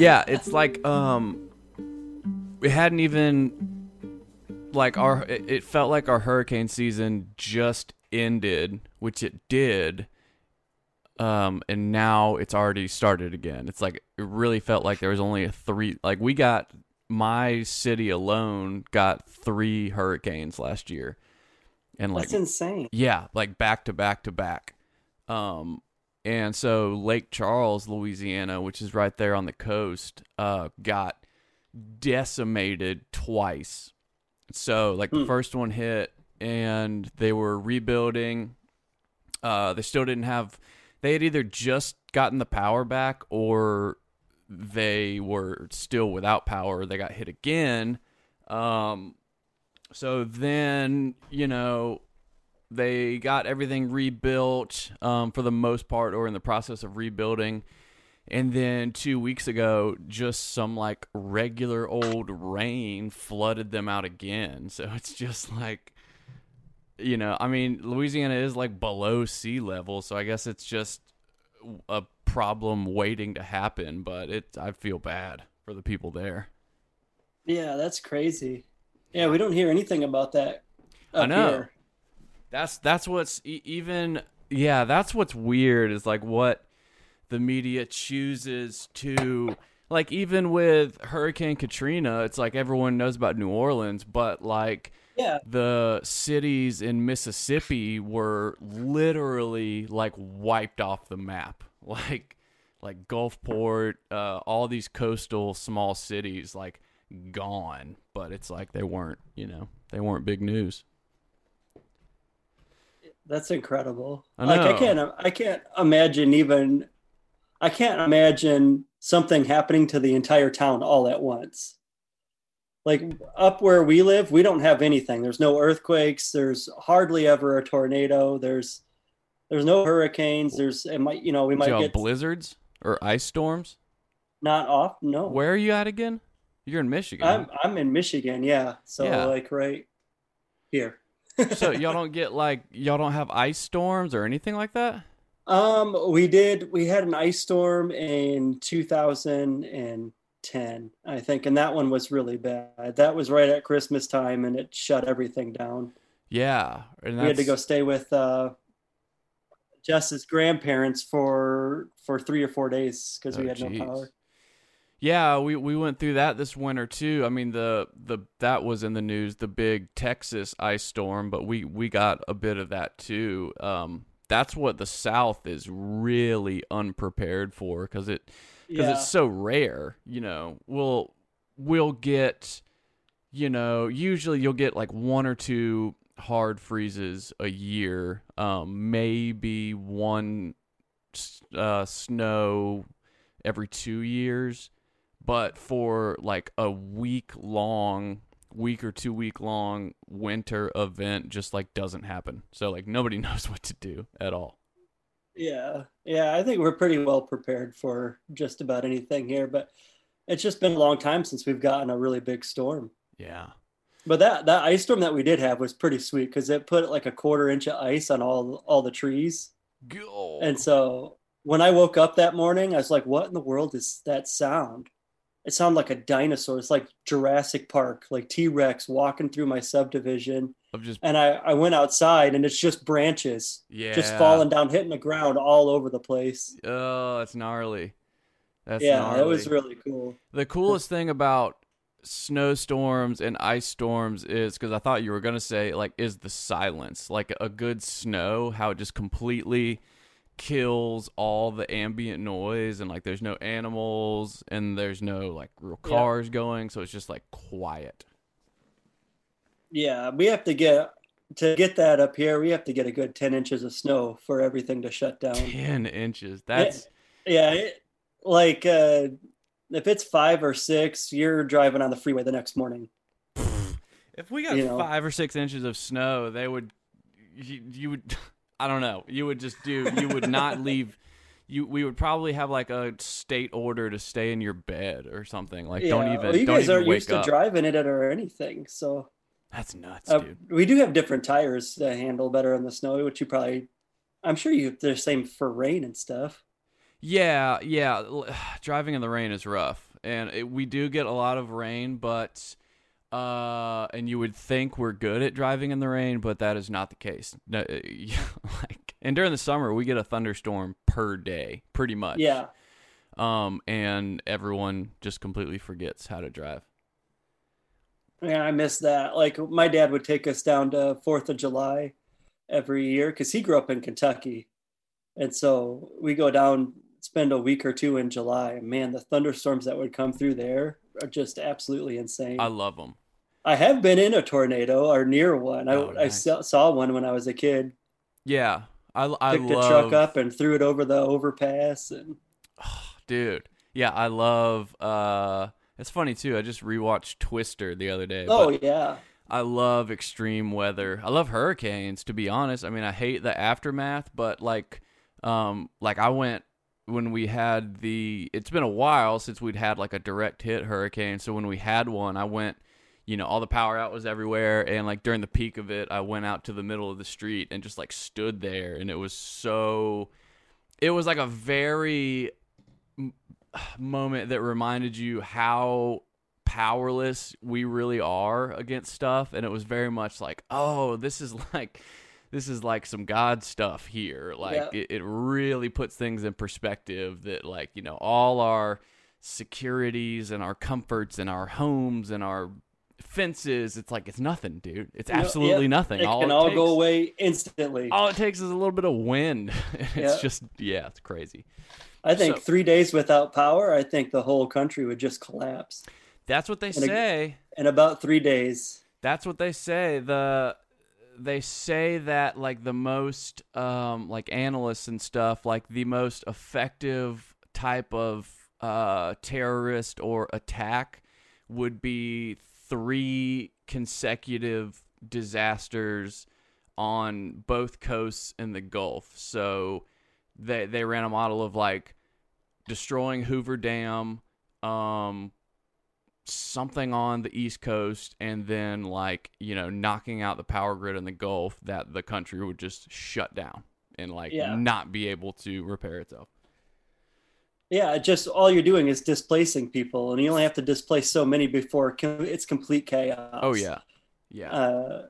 yeah, it's like um, we hadn't even like our. It, it felt like our hurricane season just ended, which it did. Um, and now it's already started again. It's like it really felt like there was only a three. Like we got my city alone got three hurricanes last year, and like That's insane. yeah, like back to back to back. Um, and so Lake Charles, Louisiana, which is right there on the coast, uh, got decimated twice. So like the Hmm. first one hit, and they were rebuilding. Uh, they still didn't have. They had either just gotten the power back, or they were still without power. They got hit again. Um, so then you know they got everything rebuilt um, for the most part, or in the process of rebuilding. And then two weeks ago, just some like regular old rain flooded them out again. So it's just like, you know, I mean, Louisiana is like below sea level, so I guess it's just a problem waiting to happen. But it, I feel bad for the people there. Yeah, that's crazy. Yeah, we don't hear anything about that. I know. Here. That's that's what's e- even yeah, that's what's weird is like what the media chooses to like even with Hurricane Katrina, it's like everyone knows about New Orleans, but like Yeah, the cities in Mississippi were literally like wiped off the map. Like like Gulfport, uh, all these coastal small cities like gone, but it's like they weren't, you know, they weren't big news. That's incredible. I Like I can't I can't imagine even I can't imagine something happening to the entire town all at once. Like up where we live, we don't have anything. There's no earthquakes, there's hardly ever a tornado, there's there's no hurricanes, there's it might you know, we might get blizzards or ice storms? not off. No. Where are you at again? You're in Michigan. I'm I'm in Michigan, yeah. So Yeah. like right here. So y'all don't get like y'all don't have ice storms or anything like that? Um, we did. We had an ice storm in 2010, I think, and that one was really bad. That was right at Christmas time, and it shut everything down. Yeah, and We had to go stay with uh, Jess's grandparents for for three or four days because we Oh, had jeez. no power. Yeah, we we went through that this winter too. I mean the the that was in the news, the big Texas ice storm, but we we got a bit of that too. Um, that's what the South is really unprepared for because it because Yeah, it's so rare. You know, we'll we'll get, you know, usually you'll get like one or two hard freezes a year, um, maybe one uh, snow every two years, but for like a week long week or two week long winter event just like doesn't happen so like nobody knows what to do at all yeah, yeah. I think we're pretty well prepared for just about anything here, but it's just been a long time since we've gotten a really big storm. yeah But that that ice storm that we did have was pretty sweet because it put like a quarter inch of ice on all all the trees. Go. And so when I woke up that morning, I was like, "What in the world is that sound?" It sounded like a dinosaur. It's like Jurassic Park, like T Rex walking through my subdivision. of just And I I went outside, and it's just branches yeah just falling down, hitting the ground all over the place. oh that's gnarly that's yeah, gnarly. it was really cool. The coolest thing about snowstorms and ice storms is because I thought you were gonna say like is the silence like a good snow how it just completely kills all the ambient noise and like there's no animals and there's no like real Yeah. cars going so it's just like quiet. Yeah, we have to get to get that up here. We have to get a good ten inches of snow for everything to shut down. Ten inches. That's Yeah, it, like uh, if it's five or six, you're driving on the freeway the next morning. if we got you know. five or six inches of snow, they would you, you would I don't know. You would just do you would not leave you we would probably have like a state order to stay in your bed or something. Like don't even well, you don't guys aren't wake used to up. driving it or anything, so That's nuts, uh, dude. we do have different tires that handle better in the snow, which you probably. I'm sure you they're same for rain and stuff. Yeah, yeah. Driving in the rain is rough. and it, we do get a lot of rain, but uh, and you would think we're good at driving in the rain, but that is not the case. No, like, and during the summer, we get a thunderstorm per day, pretty much. Yeah. Um, and everyone just completely forgets how to drive. Yeah, I miss that. Like my dad would take us down to Fourth of July every year because he grew up in Kentucky, and so we go down, spend a week or two in July. Man, the thunderstorms that would come through there are just absolutely insane. I love them. I have been in a tornado or near one. I, Oh, I nice. saw, saw one when I was a kid. Yeah, I I Picked love a truck up and threw it over the overpass. And dude. Yeah, I love. uh It's funny too. I just rewatched Twister the other day. oh yeah, I love extreme weather. I love hurricanes. To be honest, I mean, I hate the aftermath, but like, um, like I went when we had the. It's been a while since we'd had like a direct hit hurricane. So when we had one, I went. You know, all the power out was everywhere, and like during the peak of it, I went out to the middle of the street and just like stood there, and it was so. It was like a very moment that reminded you how powerless we really are against stuff and it was very much like oh this is like this is like some god stuff here. Like it, it really puts things in perspective that like you know all our securities and our comforts and our homes and our fences it's like it's nothing dude. It's absolutely nothing. It all can it all takes, go away instantly. all it takes is a little bit of wind. It's just yeah it's crazy. I think so- three days without power, I think the whole country would just collapse. That's what they say. in about three days. That's what they say. The they say that like the most um like analysts and stuff like the most effective type of uh terrorist or attack would be three consecutive disasters on both coasts in the Gulf. So they they ran a model of like destroying Hoover Dam, um something on the east coast and then like you know knocking out the power grid in the gulf that the country would just shut down and like Yeah. not be able to repair itself Yeah, just all you're doing is displacing people, and you only have to displace so many before it's complete chaos. oh yeah yeah Uh,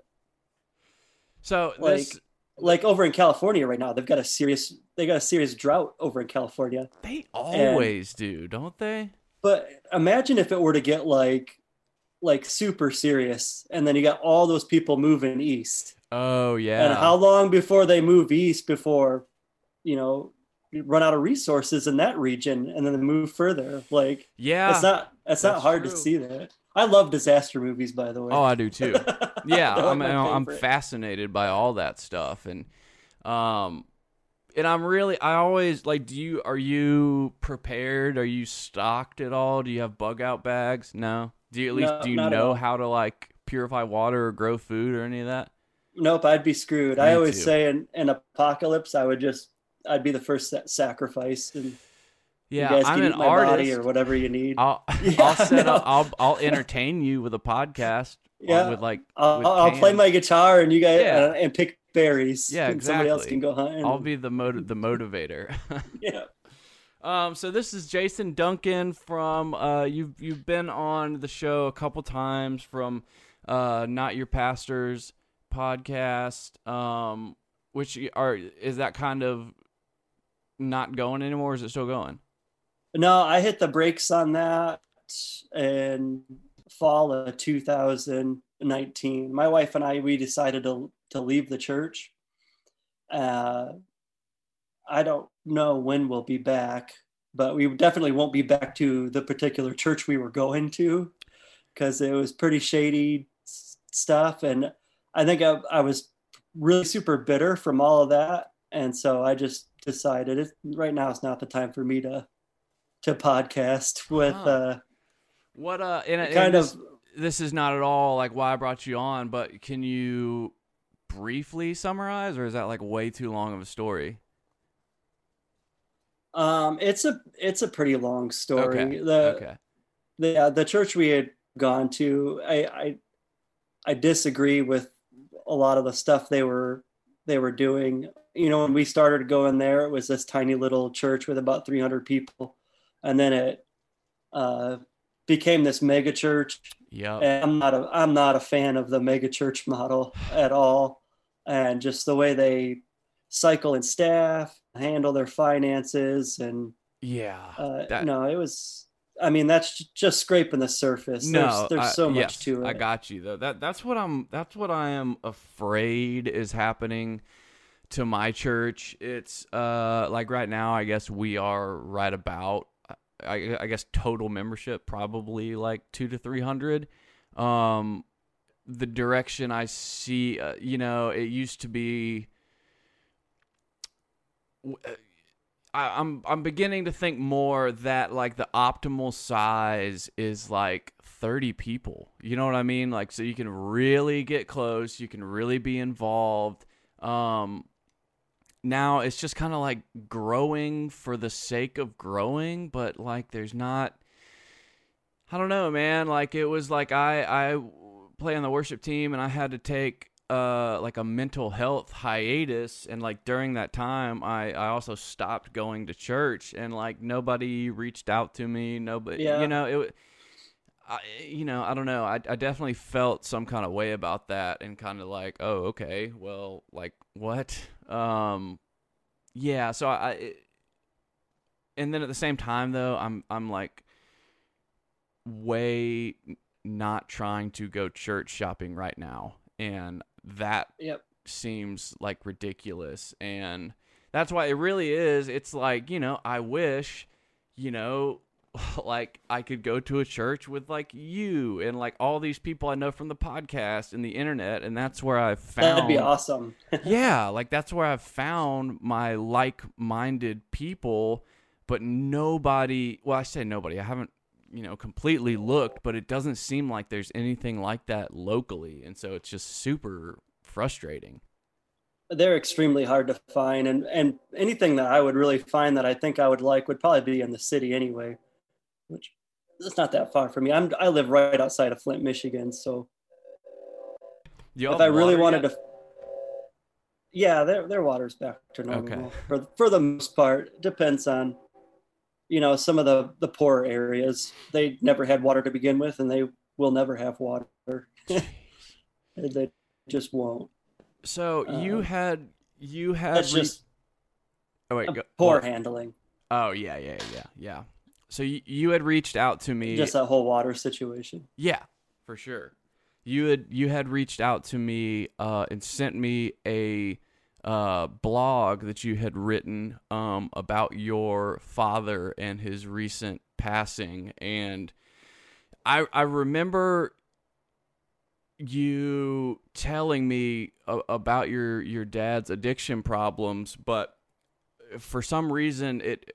so like- this like over in California right now, they've got a serious they got a serious drought over in California. they always do don't they But imagine if it were to get like like super serious, and then you got all those people moving east. oh yeah And how long before they move east before, you know, you run out of resources in that region, and then they move further? Like yeah it's not it's not hard true. to see that. I love disaster movies, by the way. oh i do too yeah i'm i'm fascinated by all that stuff and um and i'm really i always like do you are you prepared are you stocked at all do you have bug out bags no do you at least No, do you know how to like purify water or grow food or any of that Nope, I'd be screwed. Me I always too. say in an apocalypse, I would just I'd be the first sa- sacrifice, and yeah you guys i'm an eat my body artist or whatever you need. I'll, Yeah, I'll set I up. I'll I'll entertain you with a podcast Yeah. with like I'll, with I'll play my guitar, and you guys Yeah. uh, and pick berries. Yeah, and somebody else exactly. can go hunting. I'll be the motiv- the motivator yeah. Um, so this is Jason Duncan from uh, you've you've been on the show a couple times from uh, Not Your Pastors podcast. Um, which are is that kind of not going anymore? Or is it still going? No, I hit the brakes on that in fall of 2019. My wife and I we decided to to leave the church. Uh, I don't know when we'll be back, but we definitely won't be back to the particular church we were going to because it was pretty shady stuff, and I think I, I was really super bitter from all of that, and so I just decided it, right now is not the time for me to to podcast with uh, What uh, and, and kind this, of this is not at all like why I brought you on, but can you briefly summarize, or is that like way too long of a story? um it's a it's a pretty long story Okay. the okay. the uh, the church we had gone to I, I i disagree with a lot of the stuff they were they were doing you know when we started going there it was this tiny little church with about 300 people and then it uh, became this mega church. Yeah. I'm not a I'm not a fan of the mega church model at all, and just the way they cycle and staff, handle their finances, and Yeah. uh, that- no, it was. I mean, that's just scraping the surface. No, there's, there's I- so much yes, to it. I got you though. That that's what I'm. That's what I am afraid is happening to my church. It's uh like right now. I guess we are right about. I, I guess total membership probably like two to three hundred. Um, the direction I see, uh, you know, it used to be. uh, I, I'm I'm beginning to think more that like the optimal size is like 30 people. You know what I mean? Like so you can really get close, you can really be involved. Um now it's just kind of like growing for the sake of growing, but like there's not I don't know, man. Like it was like I I play on the worship team and I had to take uh like a mental health hiatus. And like during that time I I also stopped going to church and like nobody reached out to me. Nobody Yeah. you know it I, you know I don't know. I I definitely felt some kind of way about that and kind of like oh okay. Well like what um yeah so I it, and then at the same time though I'm I'm like way not trying to go church shopping right now and that Yep. seems like ridiculous and that's why it really is it's like you know i wish you know like i could go to a church with like you and like all these people i know from the podcast and the internet and that's where i found That'd be awesome. yeah, like that's where I've found my like-minded people, but nobody, well, I say nobody. I haven't, you know, completely looked, but it doesn't seem like there's anything like that locally, and so it's just super frustrating. They're extremely hard to find, and and anything that I would really find that I think I would like would probably be in the city anyway, which it's not that far from me. I'm I live right outside of Flint, Michigan, so if I really wanted to, yeah, their their water's back to normal Okay. for for the most part. Depends on, you know, some of the the poorer areas. They never had water to begin with, and they will never have water. they just won't. So you uh, had you had That's re- just oh wait go, poor what? handling. oh yeah yeah yeah yeah. So you, you had reached out to me Just that whole water situation. Yeah, for sure. You had you had reached out to me uh, and sent me a uh, blog that you had written um, about your father and his recent passing, and I I remember you telling me a- about your your dad's addiction problems, but for some reason it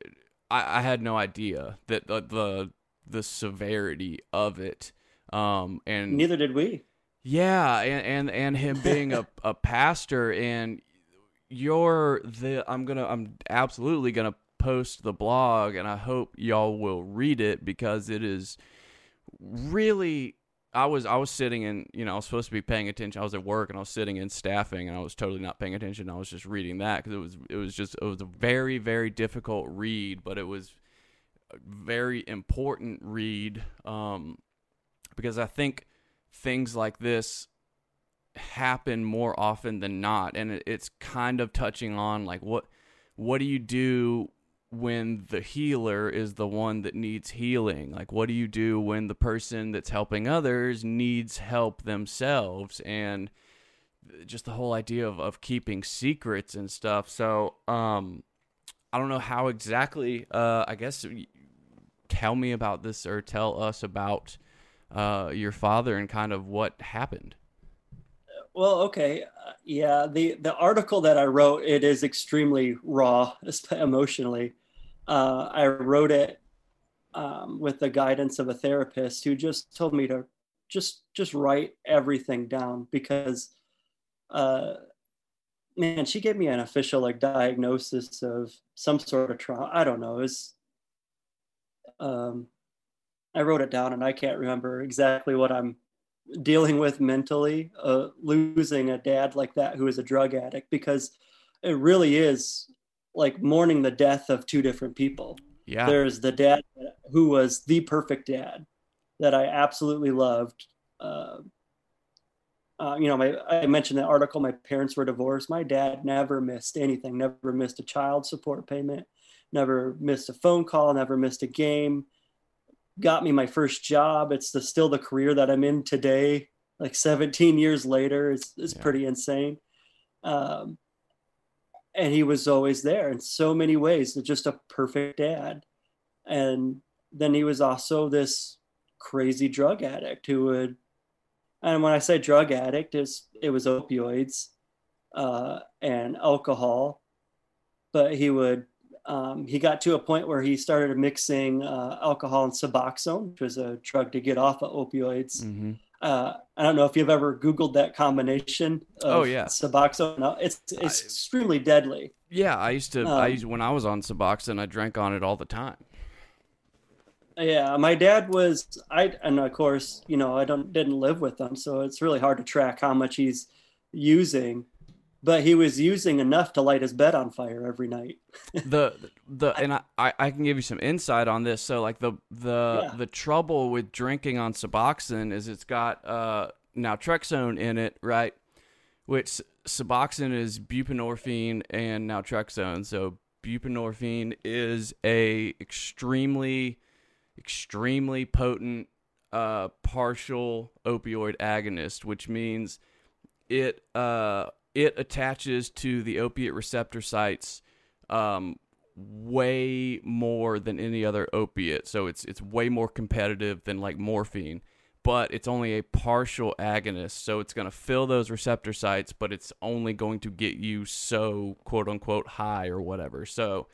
I, I had no idea that the the, the severity of it. Um and Neither did we. yeah, and and, and him being a, a pastor and you're the I'm gonna I'm absolutely gonna post the blog and I hope y'all will read it because it is really I was I was sitting in you know I was supposed to be paying attention. I was at work and I was sitting in staffing and I was totally not paying attention. I was just reading that because it was it was just it was a very very difficult read but it was a very important read um because I think things like this happen more often than not. And it, it's kind of touching on like what what do you do when the healer is the one that needs healing? Like what do you do when the person that's helping others needs help themselves? And just the whole idea of, of keeping secrets and stuff. So um i don't know how exactly uh i guess tell me about this or tell us about uh your father and kind of what happened Well, okay, uh, yeah. the The article that I wrote it is extremely raw, emotionally. Uh, I wrote it um, with the guidance of a therapist who just told me to just just write everything down because, uh, man, she gave me an official like diagnosis of some sort of trauma. I don't know. Was, um, I wrote it down and I can't remember exactly what I'm dealing with mentally uh, losing a dad like that who is a drug addict because it really is like mourning the death of two different people Yeah. There's the dad who was the perfect dad that I absolutely loved. Uh, uh, you know, my, I mentioned that article. My parents were divorced. My dad never missed anything. Never missed a child support payment. Never missed a phone call. Never missed a game. Got me my first job. It's the, still the career that I'm in today. Like 17 years later, it's, it's Yeah. pretty insane. Um, and he was always there in so many ways. Just a perfect dad. And then he was also this crazy drug addict who would and when I say drug addict, is it was opioids uh, and alcohol. But he would um, he got to a point where he started mixing uh, alcohol and Suboxone, which was a drug to get off of opioids. hmm Uh, I don't know if you've ever Googled that combination. Of Oh, yeah. Suboxone. No, it's it's I- extremely deadly. Yeah, I used to. I Um, used when I was on Suboxone, I drank on it all the time. Yeah, my dad was I and of course, you know, I don't didn't live with him, so it's really hard to track how much he's using. But he was using enough to light his bed on fire every night. the the and I, I can give you some insight on this. So like the the Yeah. the trouble with drinking on Suboxone is it's got uh naltrexone in it, right? Which Suboxone is buprenorphine and naltrexone. So buprenorphine is a extremely extremely potent uh partial opioid agonist, which means it uh it attaches to the opiate receptor sites um way more than any other opiate so it's it's way more competitive than like morphine but it's only a partial agonist so it's going to fill those receptor sites but it's only going to get you so quote unquote high or whatever so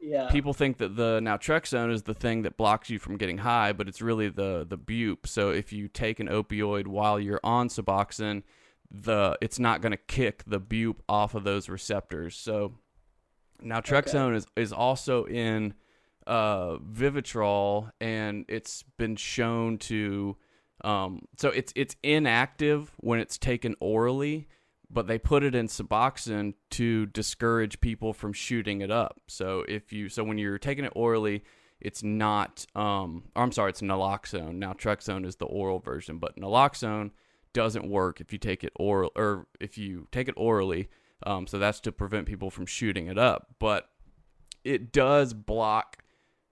Yeah. people think that the naltrexone is the thing that blocks you from getting high, but it's really the the bupe. So if you take an opioid while you're on Suboxone, the it's not going to kick the bupe off of those receptors. So naltrexone is is also in uh, Vivitrol, and it's been shown to um, so it's it's inactive when it's taken orally, but they put it in Suboxone to discourage people from shooting it up. So if you so when you're taking it orally, it's not um I'm sorry, it's naloxone. Naltrexone is the oral version, but naloxone doesn't work if you take it oral or if you take it orally. Um, so that's to prevent people from shooting it up, but it does block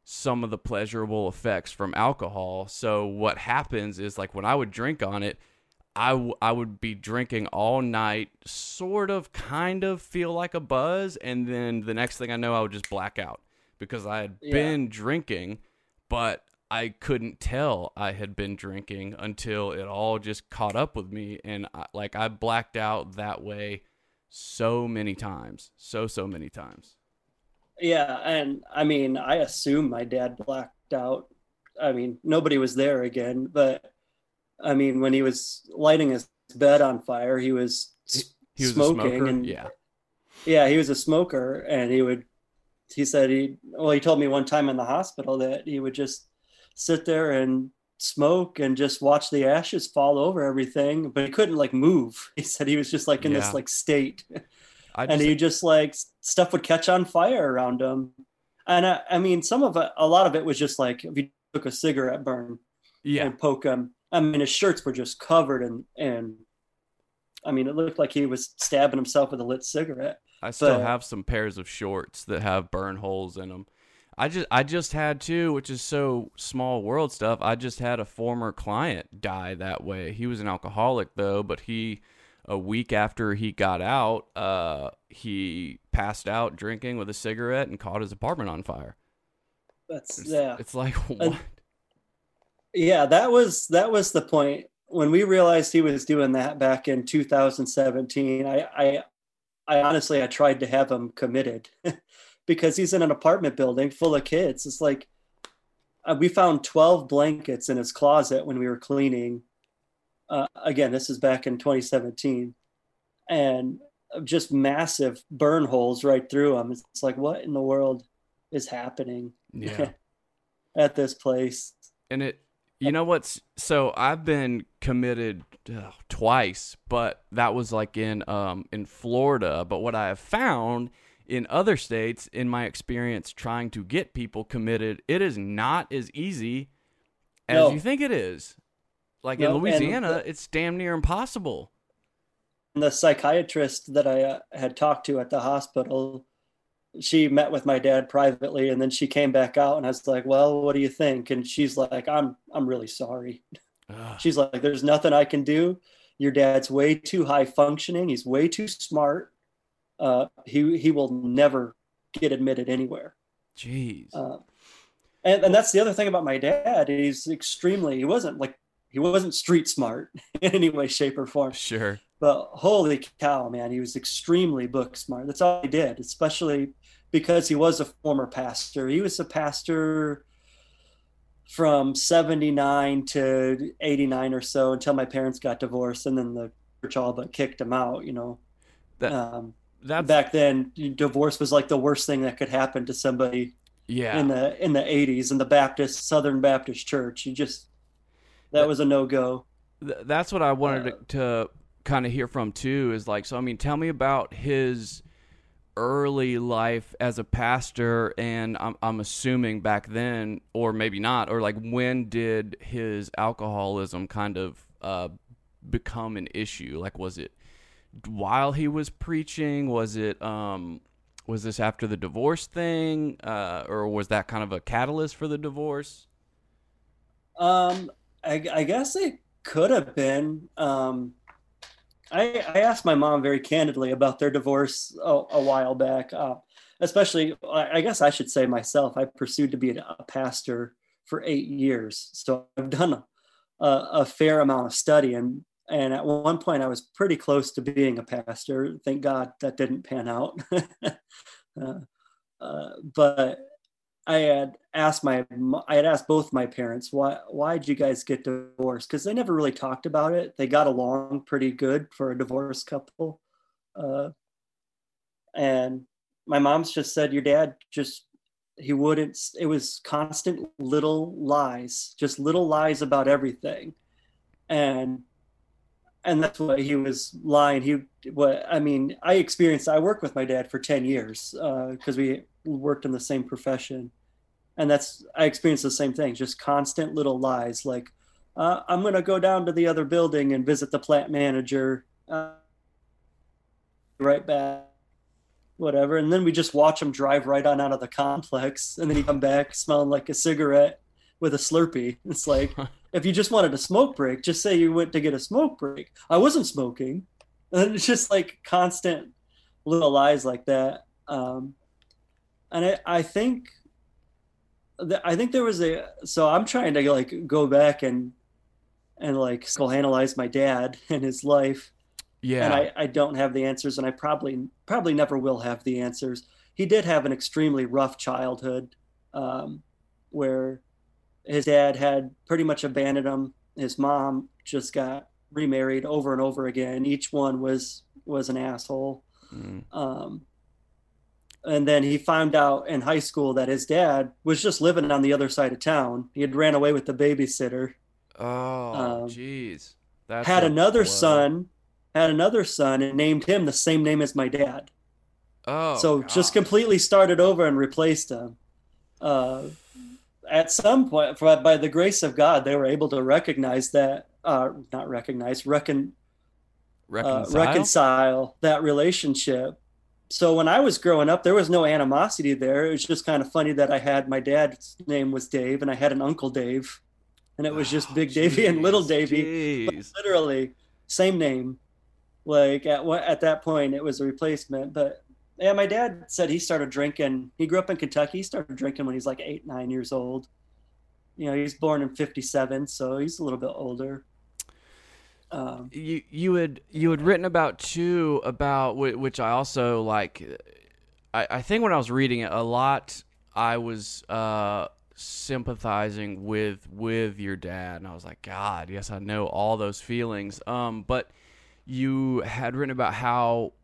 some of the pleasurable effects from alcohol. So what happens is like when I would drink on it, I, w- I would be drinking all night, sort of, kind of feel like a buzz, and then the next thing I know, I would just black out because I had Yeah. been drinking, but I couldn't tell I had been drinking until it all just caught up with me, and I, like I blacked out that way so many times, so so many times. Yeah, and I mean, I assume my dad blacked out. I mean, nobody was there again, but I mean, when he was lighting his bed on fire, he was He was smoking and yeah. yeah, he was a smoker, and he would. He said he. Well, he told me one time in the hospital that he would just sit there and smoke and just watch the ashes fall over everything, but he couldn't like move. He said he was just like in Yeah. this like state, I and just, he just like stuff would catch on fire around him. And I, I mean, some of it, a lot of it was just like if you took a cigarette burn yeah, and poke him. I mean, his shirts were just covered and and I mean, it looked like he was stabbing himself with a lit cigarette. I still But- have some pairs of shorts that have burn holes in them. I just I just had two, which is so small world stuff. I just had a former client die that way. He was an alcoholic though, but he a week after he got out, uh, he passed out drinking with a cigarette and caught his apartment on fire. That's It's, yeah. it's like what? Yeah, that was that was the point when we realized he was doing that back in 2017. I I, I honestly I tried to have him committed because he's in an apartment building full of kids. It's like uh, we found 12 blankets in his closet when we were cleaning. Uh, again, this is back in 2017, and just massive burn holes right through them. It's like what in the world is happening Yeah. at this place? And it, you know what's so I've been committed uh, twice, but that was like in um in Florida. But what I have found in other states, in my experience trying to get people committed, it is not as easy as No. you think it is. Like No, in Louisiana, the- it's damn near impossible. the psychiatrist that I uh, had talked to at the hospital, she met with my dad privately, and then she came back out, and I was like, "Well, what do you think?" And she's like, "I'm I'm really sorry." Ugh. She's like, "There's nothing I can do. Your dad's way too high functioning. He's way too smart. Uh, he he will never get admitted anywhere." Jeez. Uh, and and that's the other thing about my dad. He's extremely. He wasn't like he wasn't street smart in any way, shape, or form. sure. But holy cow, man, he was extremely book smart. That's all he did, especially because he was a former pastor. He was a pastor from 79 to 89 or so until my parents got divorced and then the church all but kicked him out, you know. That- um, That's back then divorce was like the worst thing that could happen to somebody yeah. in the in the 80s in the Baptist Southern Baptist Church. You just that That- was a no-go. Th- that's what I wanted Uh, to, to kind of hear from too. Is like, so I mean, tell me about his early life as a pastor, and I'm I'm assuming back then, or maybe not, or like when did his alcoholism kind of uh, become an issue? Like, was it while he was preaching? Was it um was this after the divorce thing, uh, or was that kind of a catalyst for the divorce? Um, I, I guess it could have been. Um, I, I asked my mom very candidly about their divorce a, a while back. Uh, especially, I, guess I should say myself. I pursued to be a, a pastor for eight years, so I've done a, a fair amount of study. And and at one point, I was pretty close to being a pastor. Thank God that didn't pan out. uh, uh, but I had asked my I had asked both my parents why why did you guys get divorced because they never really talked about it. They got along pretty good for a divorced couple, uh, and my mom's just said your dad just he wouldn't. It was constant little lies, just little lies about everything, and and that's what he was lying. He what I mean I experienced. I worked with my dad for ten years because we worked in the same profession and that's i experienced the same thing just constant little lies like uh, i'm going to go down to the other building and visit the plant manager uh, right back whatever and then we just watch him drive right on out of the complex and then he come back smelling like a cigarette with a slurpee it's like if you just wanted a smoke break just say you went to get a smoke break i wasn't smoking and it's just like constant little lies like that um, and I, I think th- I think there was a so I'm trying to like go back and and like analyze my dad and his life Yeah. and I, I don't have the answers and I probably probably never will have the answers. He did have an extremely rough childhood um, where his dad had pretty much abandoned him. His mom just got remarried over and over again. Each one was was an asshole. Mm. Um, and then he found out in high school that his dad was just living on the other side of town. He had ran away with the babysitter. Oh, Um, jeez. That's had another blow. son, had another son, and named him the same name as my dad. Oh, so just completely started over and replaced him. Uh, at some point, for, by the grace of God, they were able to recognize that, uh, not recognize, reckon, uh, reconcile. reconcile that relationship. So when I was growing up, there was no animosity there. It was just kind of funny that I had my dad's name was Dave, and I had an uncle Dave, and it was just Oh, Big Davy and Little Davy, literally same name. Like at at that point, it was a replacement. But yeah, my dad said he started drinking. He grew up in Kentucky. He started drinking when he's like eight, nine years old. You know, he's born in '57, so he's a little bit older. Um, you you had you had written about too about which I also like. I, I think when I was reading it a lot, I was uh, sympathizing with with your dad, and I was like, God, yes, I know all those feelings. Um, but you had written about how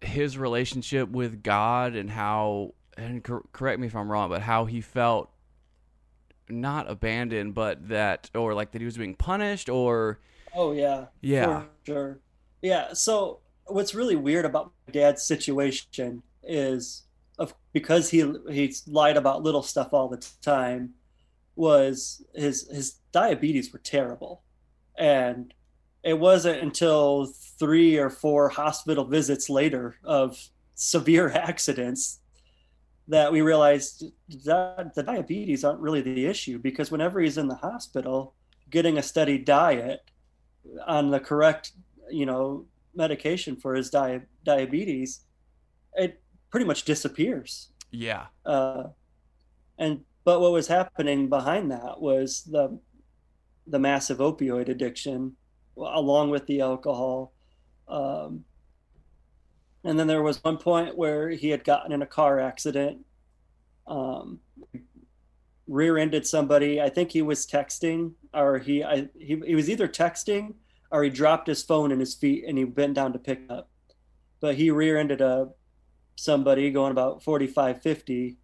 his relationship with God and how and cor- correct me if I'm wrong, but how he felt not abandoned, but that or like that he was being punished or oh yeah, yeah. sure. Yeah. So what's really weird about my dad's situation is of because he he lied about little stuff all the time was his his diabetes were terrible and it wasn't until three or four hospital visits later of severe accidents that we realized that the diabetes aren't really the issue because whenever he's in the hospital getting a steady diet on the correct you know medication for his di- diabetes it pretty much disappears Yeah. uh, and but what was happening behind that was the the massive opioid addiction along with the alcohol. Um, and then there was one point where he had gotten in a car accident um, rear-ended somebody. I think he was texting or he, I, he he was either texting or he dropped his phone in his feet and he bent down to pick up. But he rear-ended a somebody going about 45 50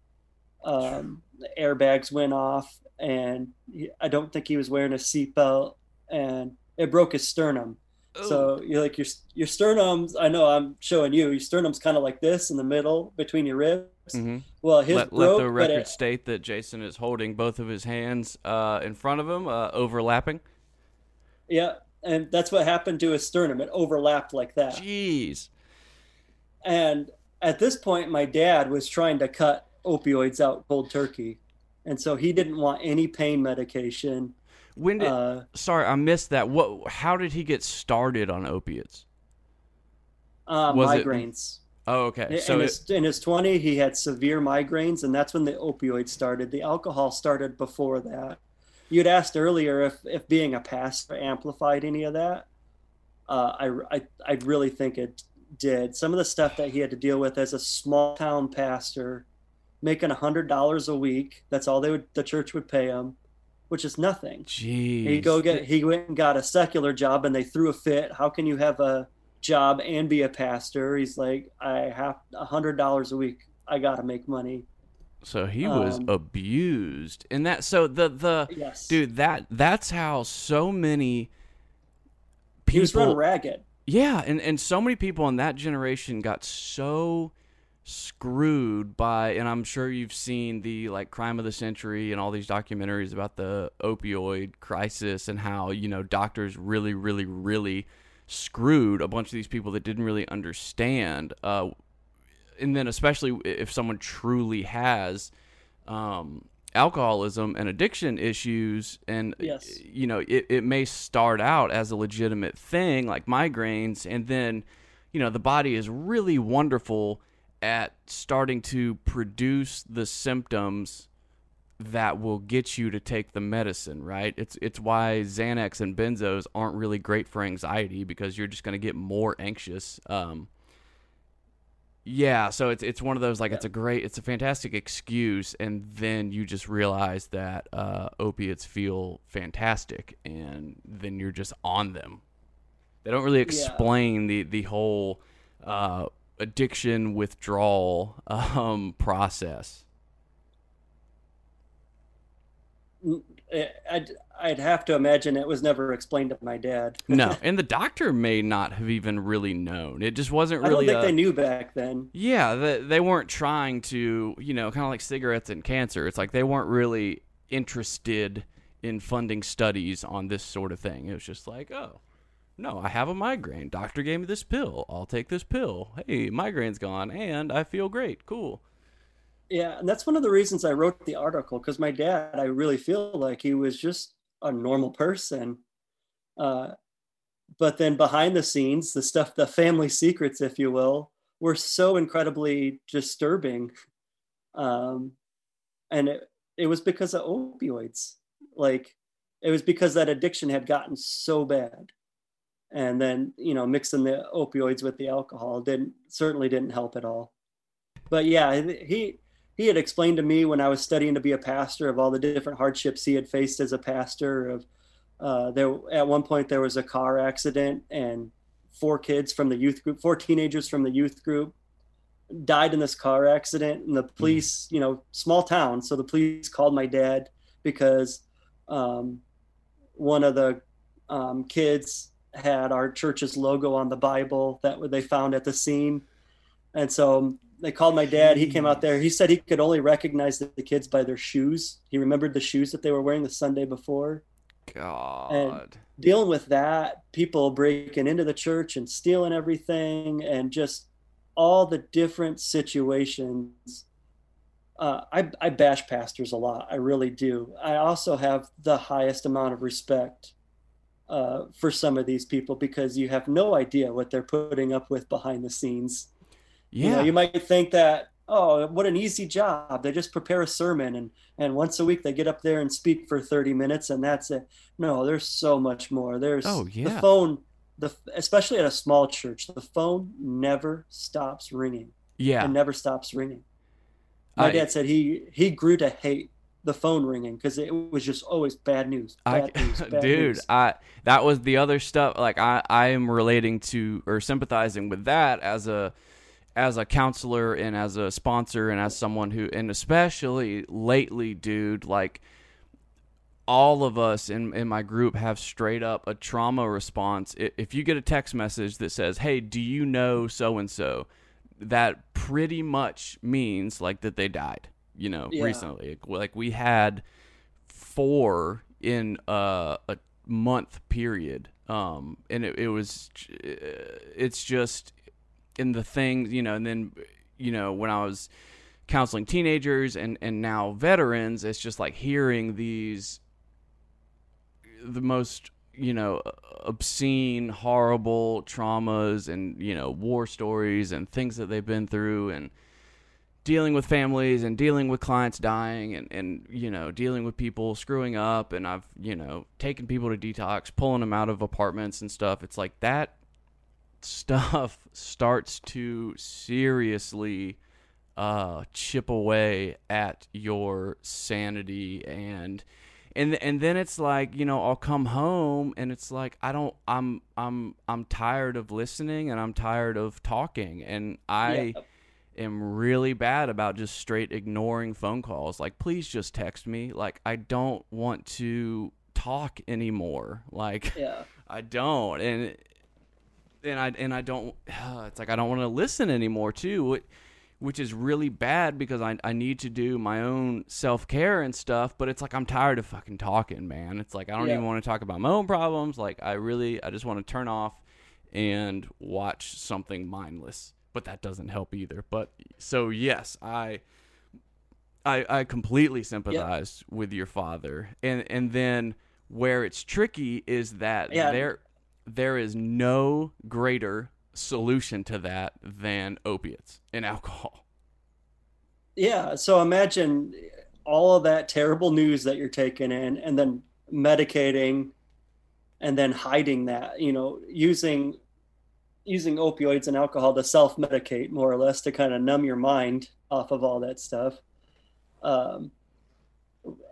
um, airbags went off and he, i don't think he was wearing a seatbelt and it broke his sternum. So you're like your your sternums i know i'm showing you your sternum's kind of like this in the middle between your ribs. Mhm. well his let, broke let the record it, state that Jason is holding both of his hands uh, in front of him, uh, overlapping. yeah and that's what happened to his sternum. It overlapped like that. Jeez. and at this point my dad was trying to cut opioids out cold turkey. And so he didn't want any pain medication When did? uh, sorry, I missed that. What? How did he get started on opiates? uh, Was it- migraines Oh, okay. in, So it, his, in his 20 he had severe migraines and that's when the opioids started the alcohol started before that you'd asked earlier if, if being a pastor amplified any of that uh, I, I, I really think it did some of the stuff that he had to deal with as a small town pastor making $100 a week that's all they would the church would pay him which is nothing jeez. he go get he went and got a secular job and they threw a fit how can you have a job and be a pastor he's like i have a hundred dollars a week i gotta make money So he was Um, abused, and that. So the the yes dude that that's how so many he was run people. ragged Yeah, and and so many people in that generation got so screwed by and I'm sure you've seen the like crime of the century and all these documentaries about the opioid crisis and how, you know, doctors really really really screwed a bunch of these people that didn't really understand uh and then especially if someone truly has um alcoholism and addiction issues and Yes. you know it, it may start out as a legitimate thing like migraines and then you know the body is really wonderful at starting to produce the symptoms that will get you to take the medicine right? It's it's why Xanax and benzos aren't really great for anxiety because you're just going to get more anxious um yeah, so it's it's one of those like it's a great it's a fantastic excuse and then you just realize that uh, opiates feel fantastic and then you're just on them. They don't really explain the the whole uh, addiction withdrawal um, process. I'd, I'd have to imagine it was never explained to my dad No, and the doctor may not have even really known. It just wasn't really. i don't think a- they knew back then Yeah, they, they weren't trying to, you know, kind of like cigarettes and cancer. It's like they weren't really interested in funding studies on this sort of thing. It was just like, oh, no, I have a migraine. Doctor gave me this pill. I'll take this pill. Hey, migraine's gone and I feel great. Cool. Yeah, and that's one of the reasons I wrote the article because my dad, I really feel like he was just a normal person. Uh, but then behind the scenes, the stuff, the family secrets, if you will, were so incredibly disturbing. Um, and it, it was because of opioids. Like, it was because that addiction had gotten so bad. And then, you know, mixing the opioids with the alcohol didn't certainly didn't help at all. But yeah, he he had explained to me when I was studying to be a pastor of all the different hardships he had faced as a pastor. Of uh, there at one point there was a car accident and four kids from the youth group, four teenagers from the youth group, died in this car accident. And the police, you know, small town, so the police called my dad because um, one of the um, kids had our church's logo on the Bible that they found at the scene, and so they called my dad. He came out there. He said he could only recognize the, kids by their shoes. He remembered the shoes that they were wearing the Sunday before. God. Dealing with that, people breaking into the church and stealing everything, and just all the different situations. Uh, I, I bash pastors a lot. I really do. I also have the highest amount of respect uh, for some of these people because you have no idea what they're putting up with behind the scenes. yeah. You know, you might think that, oh, what an easy job. They just prepare a sermon and and once a week they get up there and speak for 30 minutes and that's it. No, there's so much more. There's Oh, yeah. the phone the especially at a small church, the phone never stops ringing. yeah. It never stops ringing. My I- dad said he he grew to hate the phone ringing because it was just always bad news. I, Bad news, bad dude, news. I that was the other stuff. Like I, I am relating to or sympathizing with that as a as a counselor and as a sponsor and as someone who and especially lately, dude, like all of us in in my group have straight up a trauma response. If you get a text message that says, "Hey, do you know so and so?" that pretty much means like that they died, you know, Yeah. recently. Like we had four in uh, a month period um and it, it was it's just in the things you know and then you know when i was counseling teenagers and and now veterans it's just like hearing these the most you know obscene horrible traumas and you know war stories and things that they've been through and dealing with families and dealing with clients dying and, and you know dealing with people screwing up and i've you know taken people to detox pulling them out of apartments and stuff it's like that stuff starts to seriously uh, chip away at your sanity and and and then it's like you know I'll come home and it's like I don't I'm I'm I'm tired of listening and I'm tired of talking and I. am really bad about just straight ignoring phone calls like please just text me like I don't want to talk anymore like yeah. I don't, and and I and I don't. It's like I don't want to listen anymore too, which is really bad because I I need to do my own self care and stuff. But it's like I'm tired of fucking talking, man. It's like I don't Yeah. even want to talk about my own problems. Like I really I just want to turn off and watch something mindless. But that doesn't help either. But so yes, I. I, I completely sympathize with your father, and and then where it's tricky is that Yeah. there there is no greater solution to that than opiates and alcohol. Yeah. So imagine all of that terrible news that you're taking in and then medicating and then hiding that, you know, using using opioids and alcohol to self-medicate more or less to kind of numb your mind off of all that stuff. Um,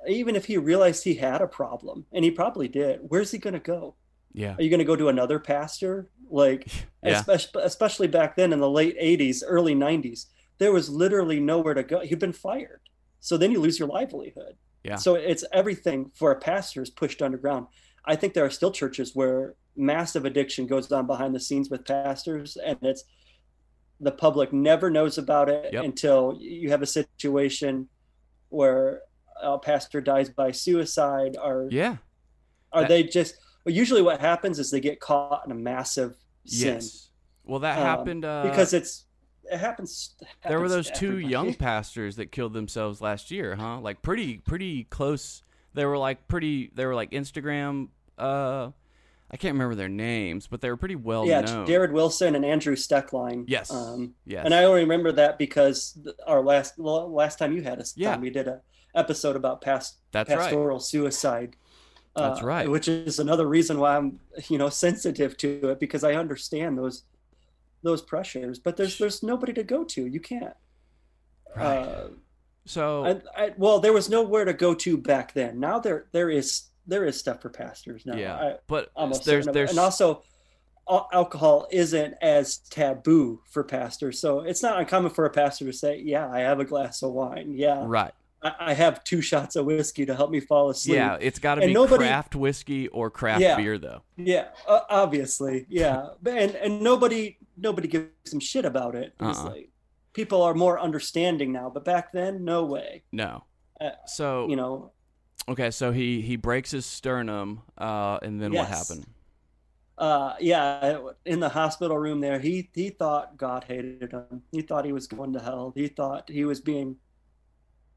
even if he realized he had a problem, and he probably did, where's he going to go? Yeah, Are you going to go to another pastor? Like, Yeah. especially, especially back then in the late 80s, early 90s, there was literally nowhere to go. You've been fired. So then you lose your livelihood. Yeah. So it's everything for a pastor is pushed underground. I think there are still churches where massive addiction goes on behind the scenes with pastors, and it's the public never knows about it Yep. until you have a situation where a pastor dies by suicide or yeah, are That- they just usually what happens is they get caught in a massive sin yes. Well, that Um, happened uh, because it's it happens there were those two everybody. young pastors that killed themselves last year, huh? Like pretty pretty close. They were like pretty. They were like Instagram. Uh, I can't remember their names, but they were pretty well yeah known. jarrid wilson and andrew stoecklein Yes. um, yes. and i only remember that because our last well, last time you had us Yeah. we did a episode about past That's right. pastoral suicide uh, That's right. which is another reason why i'm you know sensitive to it because i understand those those pressures but there's there's nobody to go to you can't Right. uh, so I, I, well, there was nowhere to go to back then. Now there there is there is stuff for pastors now. yeah, I, but almost there's there's and also alcohol isn't as taboo for pastors, so it's not uncommon for a pastor to say, "Yeah, I have a glass of wine. Yeah, right. I, I have two shots of whiskey to help me fall asleep." Yeah, it's got to be nobody- craft whiskey or craft Yeah. beer though. Yeah, uh, obviously, yeah, and and nobody nobody gives some shit about it. Uh-uh. like people are more understanding now, but back then, no way. No. Uh, So You know, okay, so he he breaks his sternum, uh, and then what happened? uh, yeah, in the hospital room there, he he thought God hated him. He thought he was going to hell. He thought he was being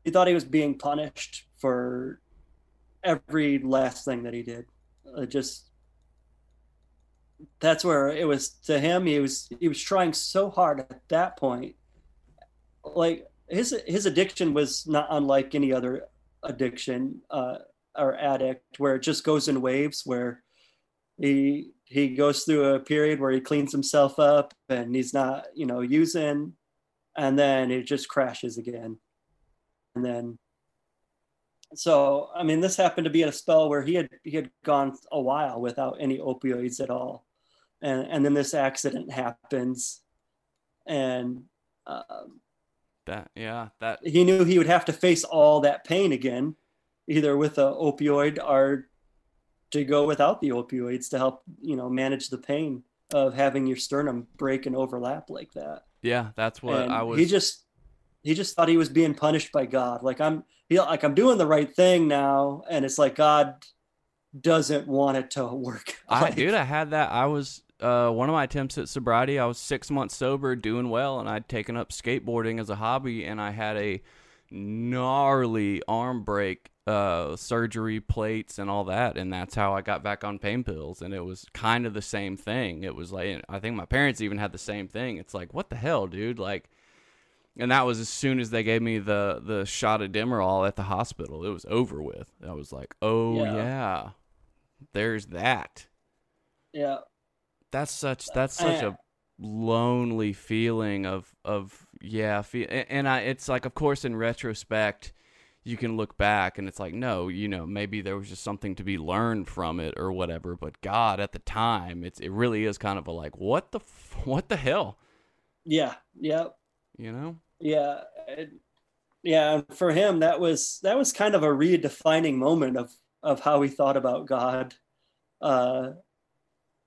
he thought he was being punished for every last thing that he did. Uh, just that's where it was to him. He was he was trying so hard at that point. Like his his addiction was not unlike any other addiction uh, or addict, where it just goes in waves. Where he he goes through a period where he cleans himself up and he's not you know using, and then it just crashes again, and then so I mean, this happened to be a spell where he had he had gone a while without any opioids at all, and and then this accident happens, and um, That yeah, that he knew he would have to face all that pain again, either with a opioid or to go without the opioids to help you know manage the pain of having your sternum break and overlap like that yeah, that's what and I was. he just he just thought he was being punished by God. Like I'm he, like I'm doing the right thing now, and it's like God doesn't want it to work. I dude, I had that. I was uh, one of my attempts at sobriety. I was six months sober, doing well, and I'd taken up skateboarding as a hobby, and I had a gnarly arm break, uh, surgery, plates, and all that, and that's how I got back on pain pills. And it was kind of the same thing. It was like I think my parents even had the same thing. It's like what the hell, dude, like. And that was as soon as they gave me the the shot of Demerol at the hospital. It was over with. I was like, "Oh Yeah. yeah, there's that." yeah, that's such that's such a lonely feeling of of yeah fe- and i it's like of course in retrospect you can look back and it's like no you know maybe there was just something to be learned from it or whatever but god at the time it's it really is kind of a like what the f- what the hell? Yeah, yeah, you know? Yeah, it- yeah. For him, that was that was kind of a redefining moment of of how he thought about God, uh,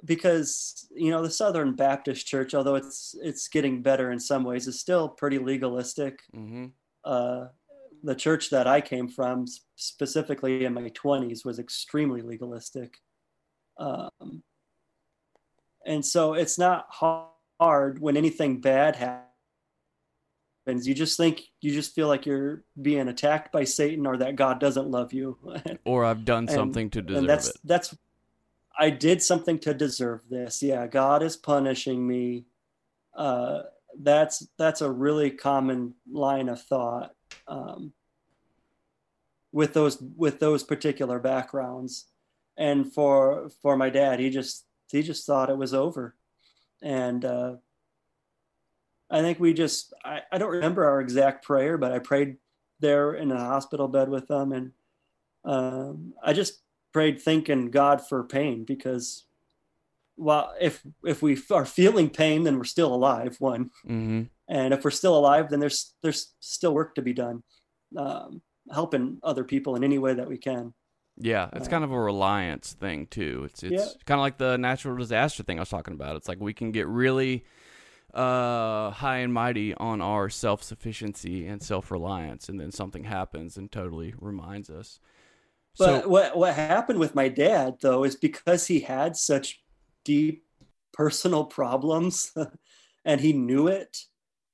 because you know the Southern Baptist Church, although it's it's getting better in some ways, is still pretty legalistic. mm-hmm uh, the church that I came from, specifically in my 20s, was extremely legalistic. Um, and so it's not hard when anything bad happens. You just think, you just feel like you're being attacked by Satan or that God doesn't love you. or i've done And- something to deserve and that's, it that's, I did something to deserve this. Yeah, God is punishing me. Uh, that's that's a really common line of thought um, with those with those particular backgrounds. And for for my dad, he just he just thought it was over, and uh, I think we just I, I don't remember our exact prayer, but I prayed there in a hospital bed with them, and um, I just prayed thanking God for pain because well if if we are feeling pain then we're still alive one mm-hmm and if we're still alive then there's there's still work to be done um, helping other people in any way that we can Yeah, it's Uh, kind of a reliance thing too. It's it's Yeah. kind of like the natural disaster thing I was talking about. It's like we can get really uh high and mighty on our self-sufficiency and self-reliance and then something happens and totally reminds us. But so what what happened with my dad though is because he had such deep personal problems and he knew it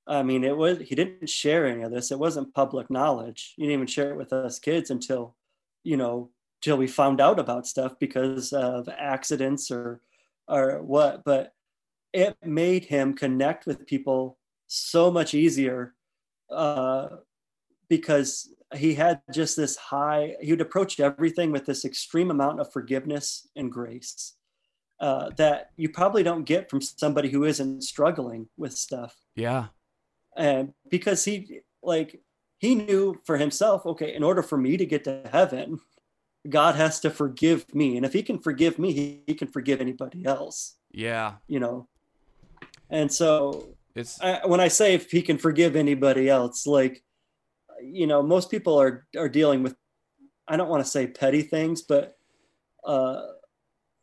i mean it was he didn't share any of this. It wasn't public knowledge. He didn't even share it with us kids until you know till we found out about stuff because of accidents or or what. But it made him connect with people so much easier uh, because he had just this high he would approach everything with this extreme amount of forgiveness and grace uh, that you probably don't get from somebody who isn't struggling with stuff. Yeah, and because he like he knew for himself okay in order for me to get to heaven god has to forgive me. And if he can forgive me he, he can forgive anybody else. Yeah, you know? And so it's I, when I say if he can forgive anybody else, like, you know, most people are are dealing with, I don't want to say petty things, but, uh,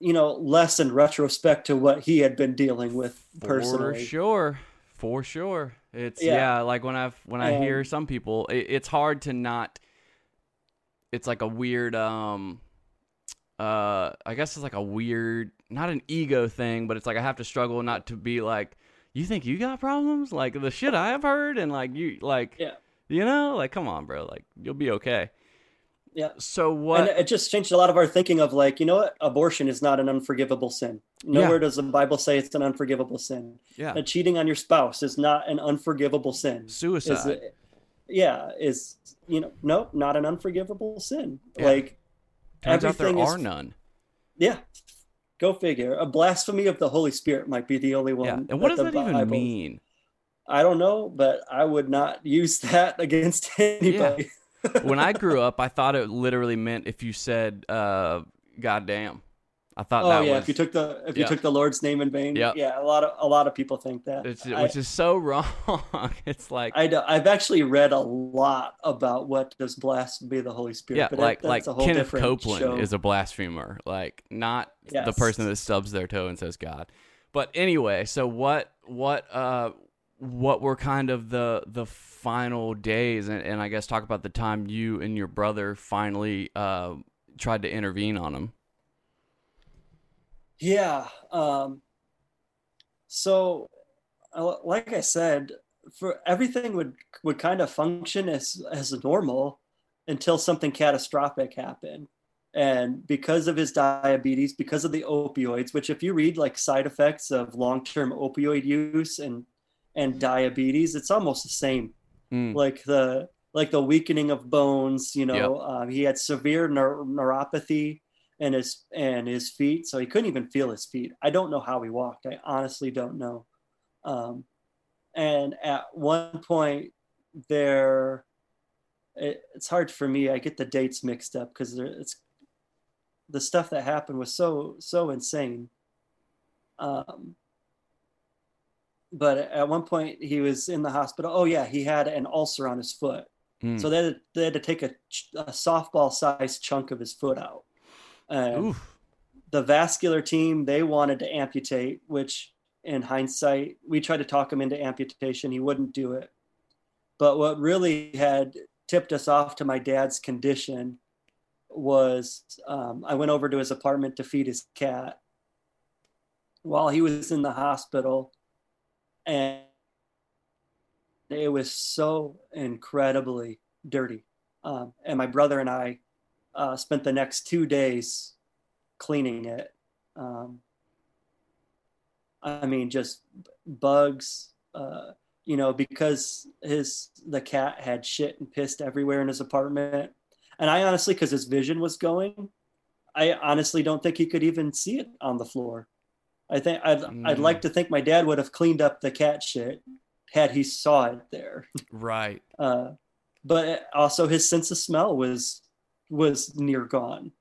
you know, less in retrospect to what he had been dealing with personally. for sure, for sure. It's Yeah. yeah, like when I when I hear some people, it, it's hard to not. It's like a weird, um, uh, I guess it's like a weird, not an ego thing, but it's like I have to struggle not to be like, you think you got problems, like the shit I have heard, and like you, like, Yeah. You know, like come on, bro, like you'll be okay. Yeah. So what? And it just changed a lot of our thinking of like, you know what? Abortion is not an unforgivable sin. Nowhere Yeah. does the Bible say it's an unforgivable sin. yeah, Uh, cheating on your spouse is not an unforgivable sin. Is suicide. it- yeah, is you know, no, not an unforgivable sin. Yeah. Like Turns out there is- are none. yeah. Go figure. A blasphemy of the Holy Spirit might be the only one. Yeah, and what does that even mean? I don't know, but I would not use that against anybody. when I grew up, I thought it literally meant if you said uh, "goddamn." I thought Oh that yeah, was if you took the if you took the Lord's name in vain. Yep. Yeah, a lot of a lot of people think that. it's, I- which is so wrong. it's like I do, I've actually read a lot about what does blasphemy of the Holy Spirit. yeah, but like that, like Kenneth Copeland show. is a blasphemer, like not the person that stubs their toe and says God. But anyway, so what what uh what were kind of the the final days and, and I guess talk about the time you and your brother finally uh tried to intervene on him. Yeah. Um, so, uh, like I said, for everything would would kind of function as as normal until something catastrophic happened. And because of his diabetes, because of the opioids, which if you read like side effects of long-term opioid use and and diabetes, it's almost the same. Mm, Like the like the weakening of bones. You know, um, he had severe neur- neuropathy in his and his feet, so he couldn't even feel his feet. I don't know how he walked. I honestly don't know. Um, and at one point, there, it, it's hard for me. I get the dates mixed up because it's the stuff that happened was so so insane. Um, but at one point, he was in the hospital. Oh yeah, he had an ulcer on his foot. mm. So they had, they had to take a, a softball sized chunk of his foot out. Oof. the vascular team, they wanted to amputate, which in hindsight, we tried to talk him into amputation. He wouldn't do it. But what really had tipped us off to my dad's condition was um, I went over to his apartment to feed his cat while he was in the hospital. And it was so incredibly dirty. Um, and my brother and I uh, spent the next two days cleaning it. Um, I mean, just bugs, uh, you know, because his the cat had shit and pissed everywhere in his apartment. And I honestly, because his vision was going, I honestly don't think he could even see it on the floor. I think I'd I'd Mm. like to think my dad would have cleaned up the cat shit had he saw it there. Right. Uh, but also his sense of smell was was near gone.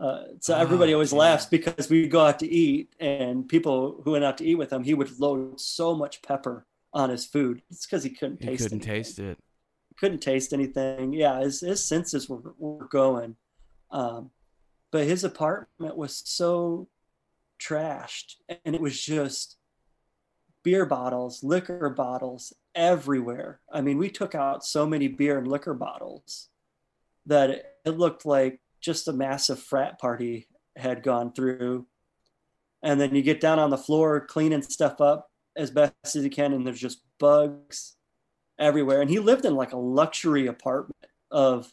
Uh, so Oh, everybody always yeah. laughs because we go out to eat, and people who went out to eat with him, he would load so much pepper on his food. It's because he couldn't He taste. couldn't anything. taste it. Couldn't taste anything. Yeah, his his senses were were going, um, but his apartment was so trashed, and it was just beer bottles, liquor bottles everywhere. I mean, we took out so many beer and liquor bottles that it, looked like just a massive frat party had gone through. And then you get down on the floor cleaning stuff up as best as you can, and there's just bugs everywhere. And he lived in like a luxury apartment of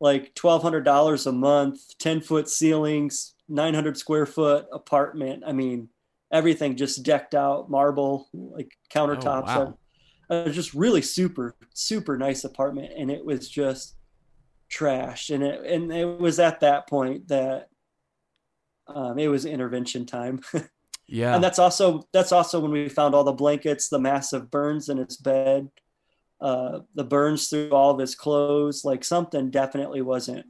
like twelve hundred dollars a month, ten foot ceilings, nine hundred square foot apartment. I mean, everything just decked out, marble, like countertops. wow. Uh, it was just really super, super nice apartment, and it was just trash. And it and it was at that point that um, it was intervention time. Yeah. and that's also that's also when we found all the blankets, the massive burns in his bed, uh, the burns through all of his clothes. Like something definitely wasn't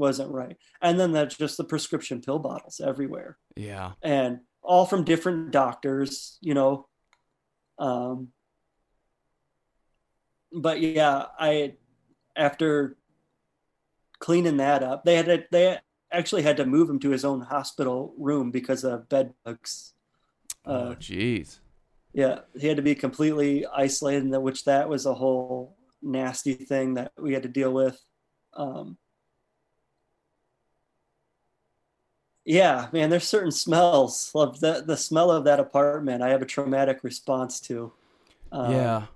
wasn't right. And then that's just the prescription pill bottles everywhere, yeah. and all from different doctors. You know, um, but yeah, I after cleaning that up, they had to, they actually had to move him to his own hospital room because of bed bugs. oh, Uh, jeez. Yeah, he had to be completely isolated, which that was a whole nasty thing that we had to deal with. Um, yeah, man, there's certain smells of the the smell of that apartment. I have a traumatic response to. Um, yeah.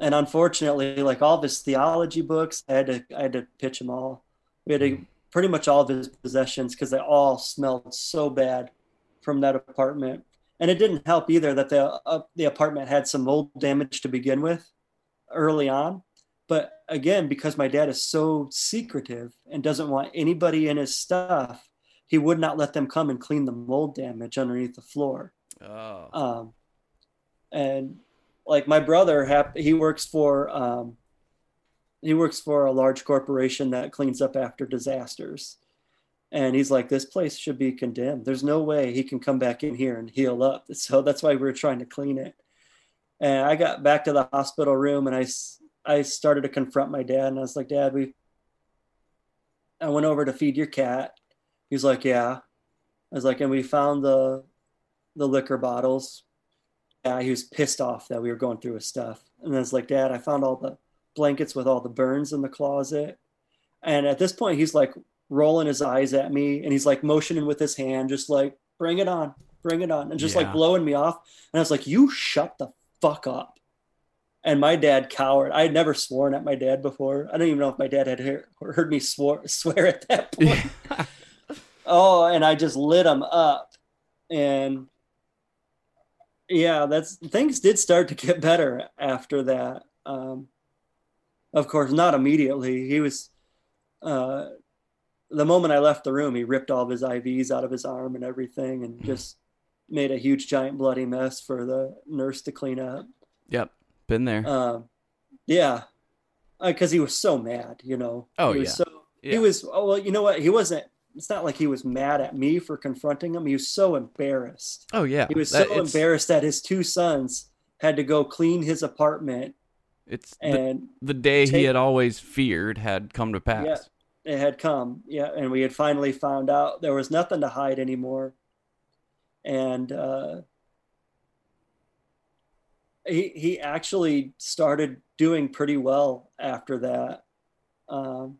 and unfortunately, like all of his theology books, I had to I had to pitch them all. We had to pretty much all of his possessions because they all smelled so bad from that apartment. And it didn't help either that the uh, the apartment had some mold damage to begin with early on. But again, because my dad is so secretive and doesn't want anybody in his stuff, he would not let them come and clean the mold damage underneath the floor. Oh. Um, and like my brother, hap- he works for um, he works for a large corporation that cleans up after disasters. And he's like, this place should be condemned. There's no way he can come back in here and heal up. So that's why we were trying to clean it. And I got back to the hospital room and I, I started to confront my dad. And I was like, Dad, we, I went over to feed your cat. He's like, Yeah. I was like, and we found the, the liquor bottles. Yeah, he was pissed off that we were going through his stuff. And I was like, Dad, I found all the blankets with all the burns in the closet. And at this point, he's like rolling his eyes at me and he's like motioning with his hand, just like, bring it on, bring it on, and just Yeah. like blowing me off. And I was like, you shut the fuck up. And my dad cowered. I had never sworn at my dad before. I don't even know if my dad had heard, heard me swore, swear at that point. oh, and I just lit him up. And yeah, that's things did start to get better after that. Um, of course, not immediately. He was, uh, the moment I left the room, he ripped all of his IVs out of his arm and everything and Mhm. just made a huge, giant, bloody mess for the nurse to clean up. Yep. Been there. Um, yeah, because he was so mad, you know. Oh, he was yeah. So Yeah. he was. Oh well, you know what? He wasn't. It's not like he was mad at me for confronting him. He was so embarrassed. oh yeah. He was That- so it's, embarrassed that his two sons had to go clean his apartment, It's the, and the day he had always feared had come to pass. Yeah, it had come. Yeah, and we had finally found out there was nothing to hide anymore, and uh, he he actually started doing pretty well after that. Um,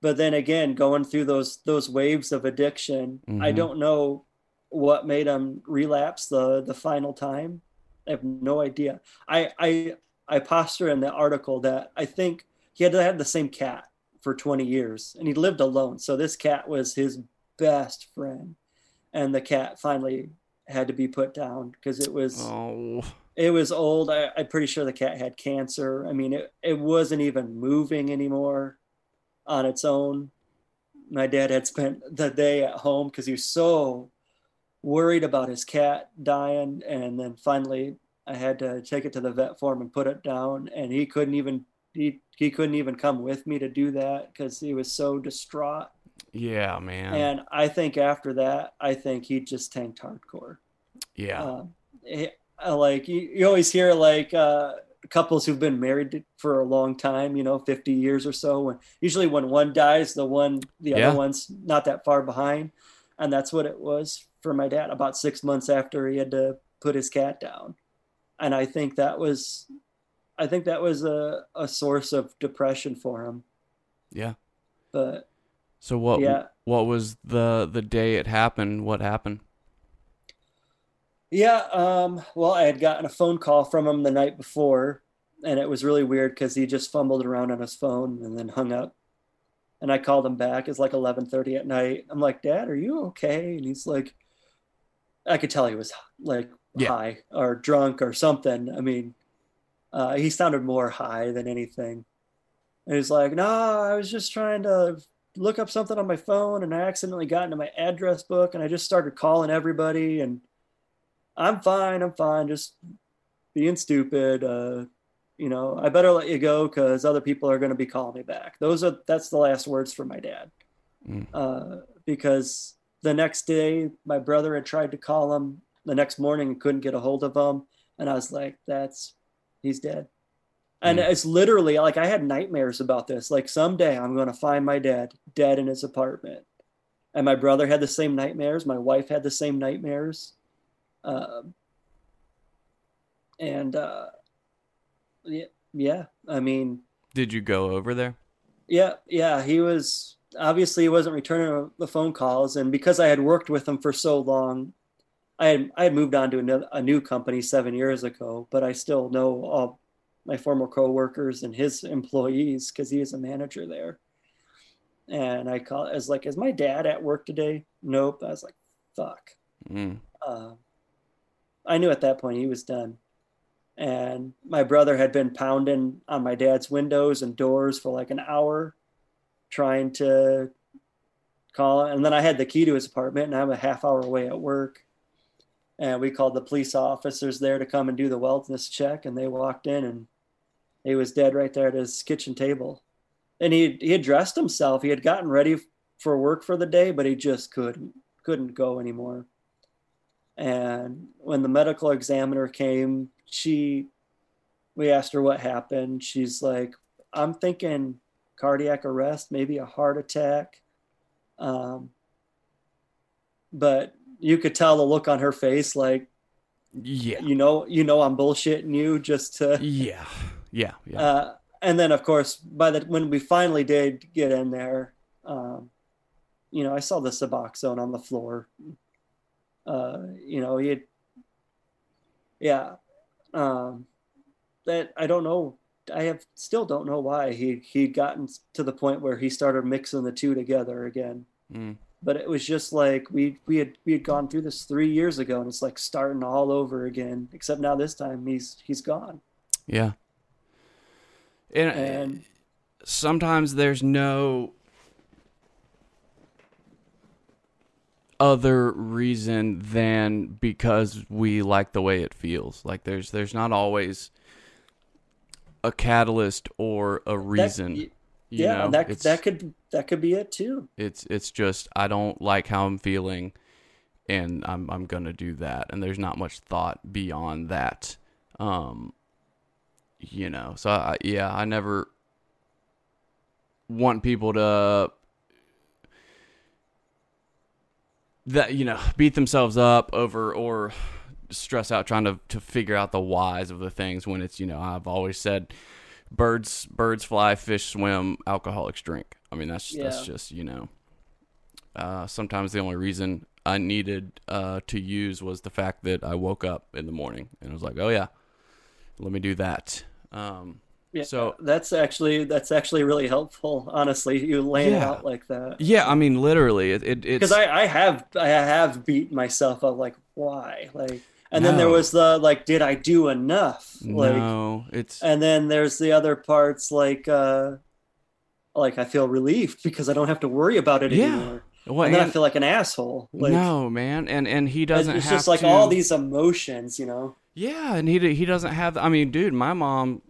but then again, going through those those waves of addiction, I Mhm. don't know what made him relapse the the final time. I have no idea. I I I posture in the article that I think he had had the same cat for 20 years and he lived alone. So this cat was his best friend. And the cat finally had to be put down because it was Oh. it was old. I, I'm pretty sure the cat had cancer. I mean, it, it wasn't even moving anymore on its own. My dad had spent the day at home because he was so worried about his cat dying. And then finally, I had to take it to the vet for him and put it down. And he couldn't even he, he couldn't even come with me to do that because he was so distraught. Yeah, man. And I think after that, I think he just tanked hardcore yeah. um, it- uh, like you, you always hear like uh, couples who've been married for a long time you know 50 years or so when usually when one dies the one the Yeah. other one's not that far behind and that's what it was for my dad about six months after he had to put his cat down and i think that was i think that was a, a source of depression for him yeah. but So what yeah what was the the day it happened? What happened? Yeah, um, well, I had gotten a phone call from him the night before, and it was really weird because he just fumbled around on his phone and then hung up. And I called him back. It's like 11:30 at night. I'm like, "Dad, are you okay?" And he's like, I could tell he was like Yeah. high or drunk or something. I mean, uh, he sounded more high than anything. And he's like, "No, I was just trying to look up something on my phone, and I accidentally got into my address book, and I just started calling everybody and." I'm fine. I'm fine. Just being stupid. Uh, you know, I better let you go because other people are going to be calling me back. Those are that's the last words from my dad. Mm. Uh, because the next day, my brother had tried to call him. The next morning, and couldn't get a hold of him, and I was like, "That's he's dead." And Mm. it's literally like I had nightmares about this. Like someday I'm going to find my dad dead in his apartment. And my brother had the same nightmares. My wife had the same nightmares. Um, and uh, yeah, yeah. I mean, Did you go over there? yeah, yeah. He was obviously he wasn't returning the phone calls, and because I had worked with him for so long, I had I had moved on to another, a new company seven years ago, but I still know all my former coworkers and his employees because he was a manager there. And I call as like, is my dad at work today? Nope. I was like, fuck. Mm. Uh, I knew at that point he was done. And my brother had been pounding on my dad's windows and doors for like an hour, trying to call. And then I had the key to his apartment, and I'm a half hour away at work. And we called the police officers there to come and do the wellness check, and they walked in, and he was dead right there at his kitchen table. And he he had dressed himself. He had gotten ready for work for the day, but he just couldn't couldn't go anymore. And when the medical examiner came, she we asked her what happened. She's like, I'm thinking cardiac arrest, maybe a heart attack. Um, but you could tell the look on her face, like, Yeah. you know, you know, I'm bullshitting you just to. Yeah. Yeah. Yeah. Uh, and then, of course, by the when we finally did get in there, um, you know, I saw the Suboxone on the floor. Uh, you know, he had, yeah, um, that I don't know. I have still don't know why he he'd gotten to the point where he started mixing the two together again. Mm. But it was just like we we had we had gone through this three years ago, and it's like starting all over again. Except now this time he's he's gone. Yeah. And, And sometimes there's no other reason than because we like the way it feels. Like there's there's not always a catalyst or a reason. That, you yeah, know? that that could that could be it too. it's it's just I don't like how I'm feeling and I'm I'm going to do that and there's not much thought beyond that. Um you know. So I, yeah, I never want people to that you know beat themselves up over or stress out trying to to figure out the whys of the things when it's you know I've always said birds birds fly fish swim alcoholics drink. I mean that's that's just you know uh, sometimes the only reason i needed uh, to use was the fact that i woke up in the morning and was like oh yeah let me do that. Um, Yeah, So- that's actually that's actually really helpful. Honestly, you laying it Yeah. out like that. yeah i mean literally it, it it's Because I, I have I have beat myself up like why like, and then there was the like, did I do enough? Like, no it's and then there's the other parts like uh like I feel relieved because I don't have to worry about it Yeah. anymore. well, and then I feel like an asshole. Like, no man and and he doesn't it's just like to, all these emotions, you know. Yeah, and he he doesn't have. I mean, dude, my mom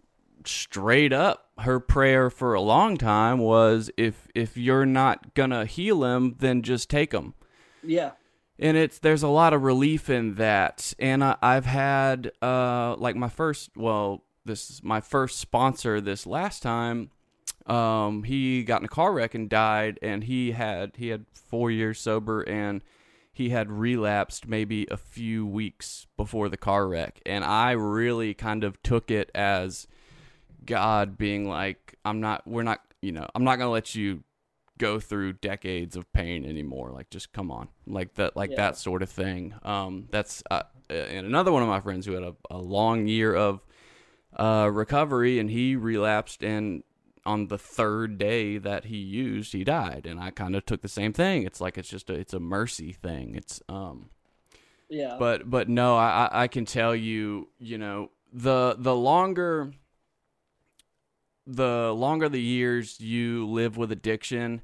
straight up her prayer for a long time was if if you're not gonna heal him, then just take him. Yeah, And it's there's a lot of relief in that. And I, I've had uh like my first well this is my first sponsor this last time. Um, he got in a car wreck and died, and he had he had four years sober and he had relapsed maybe a few weeks before the car wreck and i really kind of took it as god being like i'm not we're not you know i'm not going to let you go through decades of pain anymore. Like just come on. Like that like Yeah. that sort of thing. Um that's uh, and another one of my friends who had a, a long year of uh recovery and he relapsed and on the third day that he used he died. And i kind of took the same thing. It's like it's just a it's a mercy thing. It's um yeah. but but no I, I I can tell you you know the the longer the longer the years you live with addiction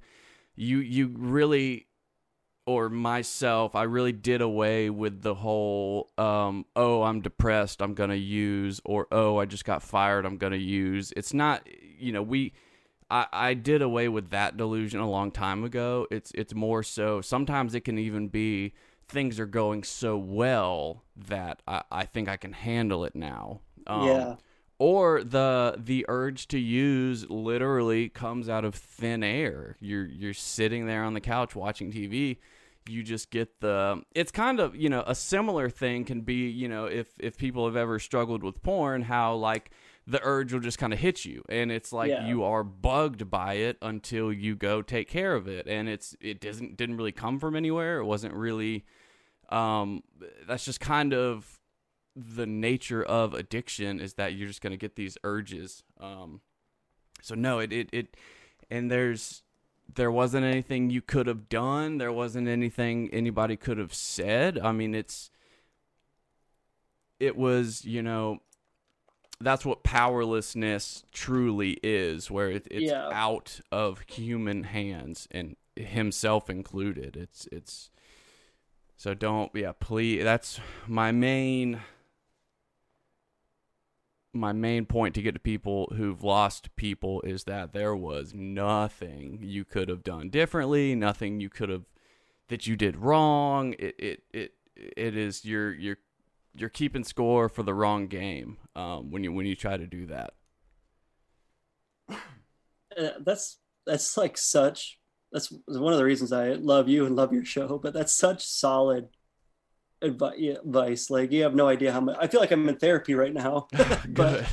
you you really or myself i really did away with the whole um oh i'm depressed i'm gonna use or oh i just got fired i'm gonna use it's not you know we I, I did away with that delusion a long time ago. It's it's more so sometimes it can even be things are going so well that I, I think I can handle it now. Um, yeah. Or the the urge to use literally comes out of thin air. You're you're sitting there on the couch watching TV. you just get the it's kind of you know a similar thing can be you know if if people have ever struggled with porn how like the urge will just kind of hit you and it's like Yeah. you are bugged by it until you go take care of it and it's it doesn't didn't really come from anywhere it wasn't really um that's just kind of the nature of addiction is that you're just going to get these urges um so no it it, it and there's there wasn't anything you could have done there wasn't anything anybody could have said i mean it's it was you know that's what powerlessness truly is where it, it's Yeah. out of human hands and himself included it's it's so don't yeah please that's my main my main point to get to people who've lost people is that there was nothing you could have done differently, nothing you could have that you did wrong. It it it it is you're you're you're keeping score for the wrong game um, when you when you try to do that. Uh, that's that's like such that's one of the reasons I love you and love your show. But that's such solid advice. Like you have no idea how much. I feel like I'm in therapy right now. but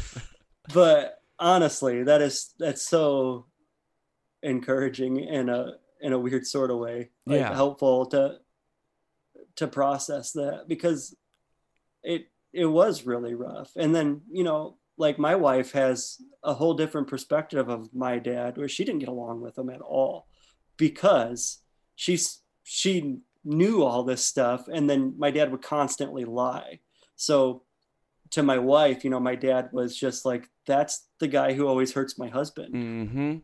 but honestly, that is that's so encouraging in a in a weird sort of way. Like Yeah. helpful to to process that because it it was really rough. And then, you know, like my wife has a whole different perspective of my dad where she didn't get along with him at all because she's she knew all this stuff and then my dad would constantly lie. So to my wife, you know, my dad was just like, that's the guy who always hurts my husband. mm-hmm.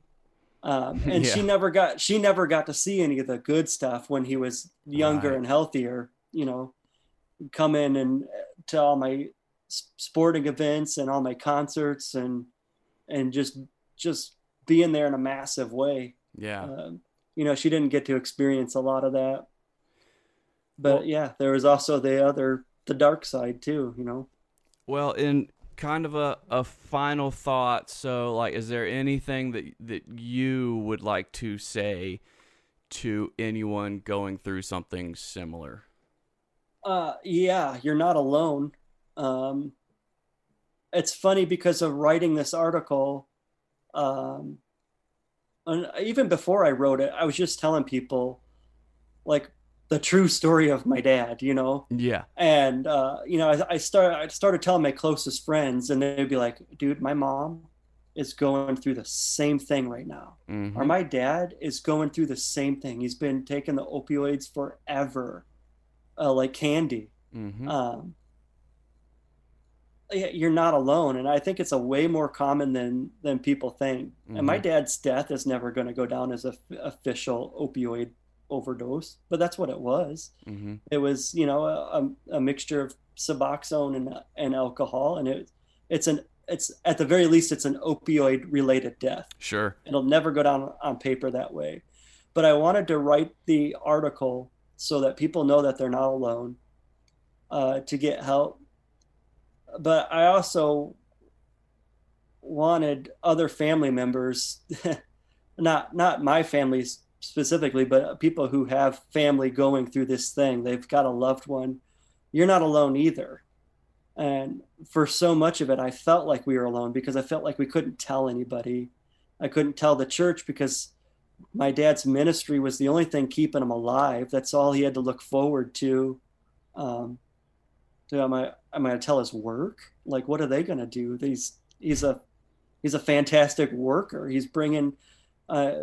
Um, and she never got, she never got to see any of the good stuff when he was younger Right. and healthier, you know, come in and uh, to all my sporting events and all my concerts and, and just, just being there in a massive way. Yeah. Um, you know, she didn't get to experience a lot of that. But Well- yeah, there was also the other, the dark side too, you know. Well, in kind of a, a final thought, so like is there anything that that you would like to say to anyone going through something similar? Uh, yeah, you're not alone. Um, it's funny because of writing this article. Um, and even before I wrote it, I was just telling people, like, the true story of my dad. You know, Yeah. and uh, you know, I, I started I started telling my closest friends, and they'd be like, "Dude, my mom is going through the same thing right now." Mhm. or my dad is going through the same thing. He's been taking the opioids forever, uh, like candy. Mhm. Um, you're not alone, and I think it's a way more common than than people think. And my Mhm. dad's death is never going to go down as a f- official opioid overdose, but that's what it was. Mhm. It was, you know, a, a mixture of Suboxone and and alcohol, and it it's an it's at the very least it's an opioid related death. Sure. It'll never go down on paper that way. But I wanted to write the article so that people know that they're not alone uh, to get help. But I also wanted other family members, not not my family specifically, but people who have family going through this thing. They've got a loved one. You're not alone either. And for so much of it, I felt like we were alone because I felt like we couldn't tell anybody. I couldn't tell the church because my dad's ministry was the only thing keeping him alive. That's all he had to look forward to. Um, so am I am I gonna tell his work? Like, what are they gonna do? He's he's a he's a fantastic worker. He's bringing, uh,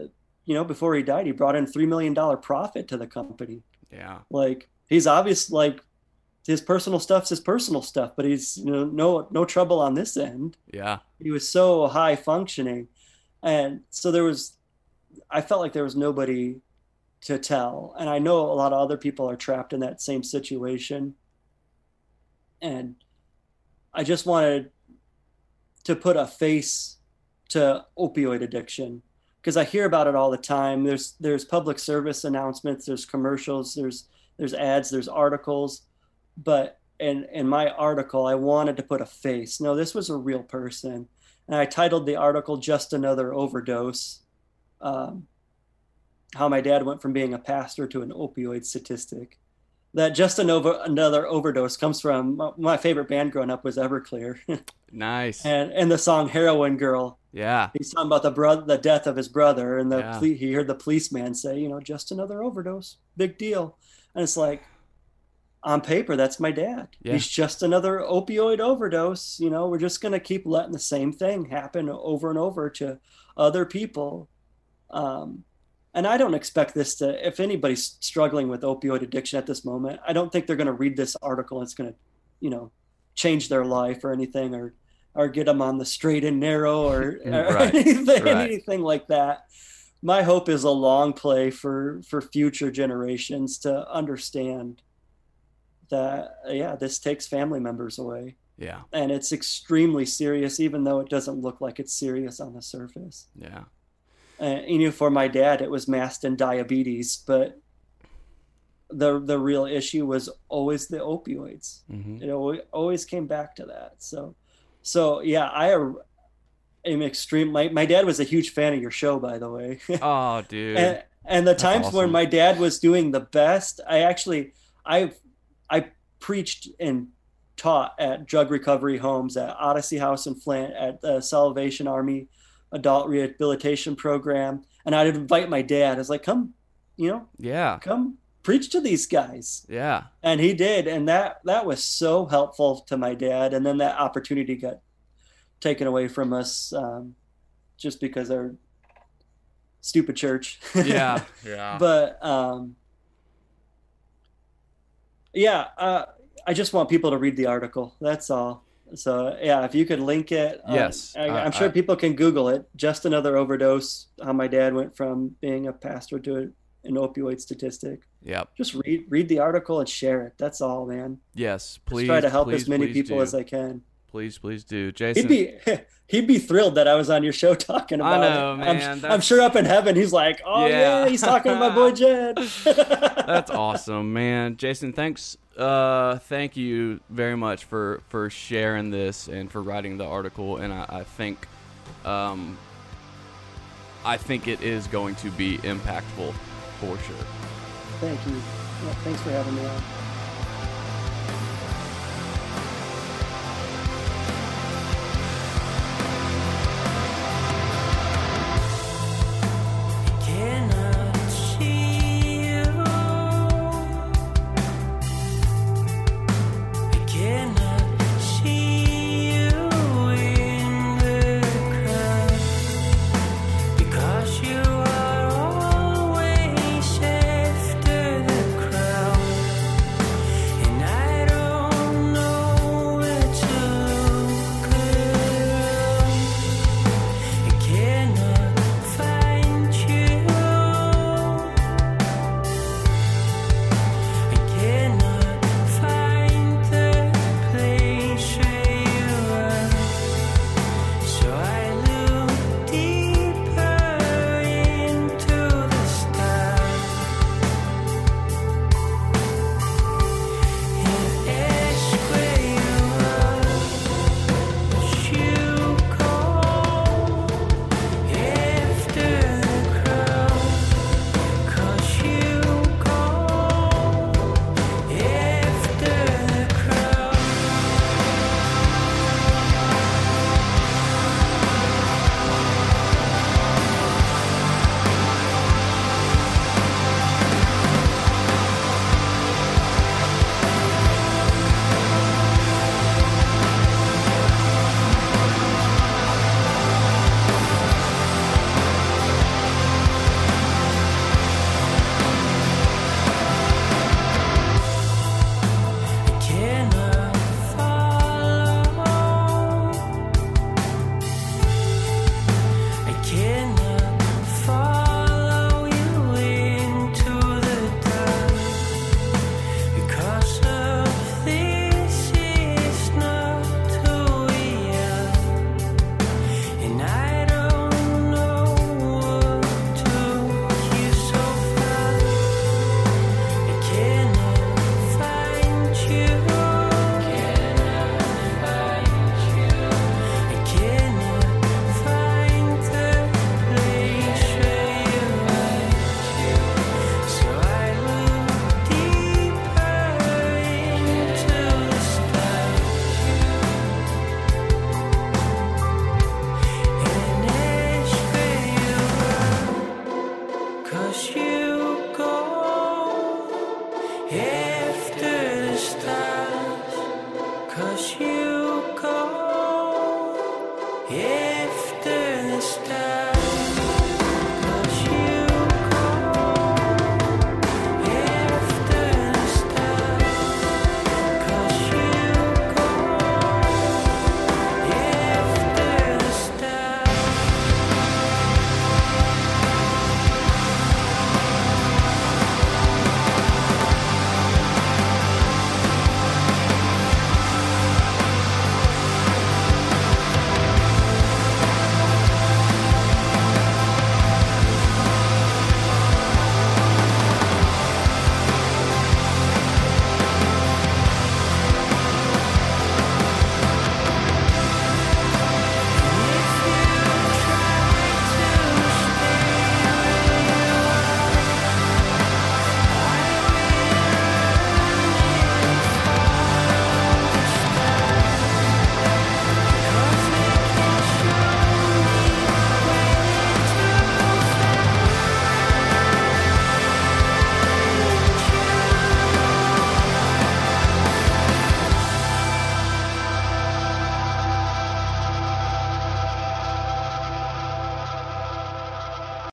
you know, before he died, he brought in three million dollar profit to the company. Yeah. Like he's obvious like his personal stuff's his personal stuff, but he's you know no no trouble on this end Yeah. he was so high functioning and so there was i felt like there was nobody to tell and i know a lot of other people are trapped in that same situation and i just wanted to put a face to opioid addiction because i hear about it all the time. There's there's public service announcements there's commercials there's there's ads there's articles. But in in my article i wanted to put a face. No this was a real person. And i titled the article just another overdose. Um, how my dad went from being a pastor to an opioid statistic. That just another another overdose comes from my favorite band growing up was Everclear, Nice. and and the song "Heroin Girl." yeah. He's talking about the brother, the death of his brother, and the Yeah. poli- he heard the policeman say, you know, just another overdose, big deal. And it's like, on paper, that's my dad. Yeah. He's just another opioid overdose. You know, we're just gonna keep letting the same thing happen over and over to other people. Um, and I don't expect this to. If anybody's struggling with opioid addiction at this moment, I don't think they're gonna read this article. and It's gonna, you know, change their life or anything, or or get them on the straight and narrow, or, or Right, anything, right. anything like that. My hope is a long play for for future generations to understand that yeah this takes family members away Yeah. and it's extremely serious even though it doesn't look like it's serious on the surface Yeah. Uh, you know for my dad it was masked in diabetes but the the real issue was always the opioids. Hmm it always, always came back to that. So so yeah i am extreme my, my dad was a huge fan of your show by the way. Oh, dude. and, and the That's times when my dad was doing the best i actually i i preached and taught at drug recovery homes at odyssey house in flint at the salvation army adult rehabilitation program and i'd invite my dad i was like come you know yeah. come preach to these guys Yeah. and he did and that that was so helpful to my dad and then that opportunity got taken away from us um, just because our stupid church Yeah. Yeah. but um, yeah uh, i just want people to read the article that's all so yeah if you could link it uh, Yes, I, I- i'm sure I- people can google it just another overdose how my dad went from being a pastor to an opioid statistic yep. just read read the article and share it that's all man Yes. just Please try to help please, as many people do. as I can. Please, please do, Jason. He'd be he'd be thrilled that I was on your show talking I about know, it. man, I'm, I'm sure up in heaven he's like, oh Yeah. yeah, he's talking to my boy Jed. That's awesome, man. Jason, thanks. Uh, thank you very much for for sharing this and for writing the article. And I, I think, um, I think it is going to be impactful for sure. Thank you. Yeah, thanks for having me on.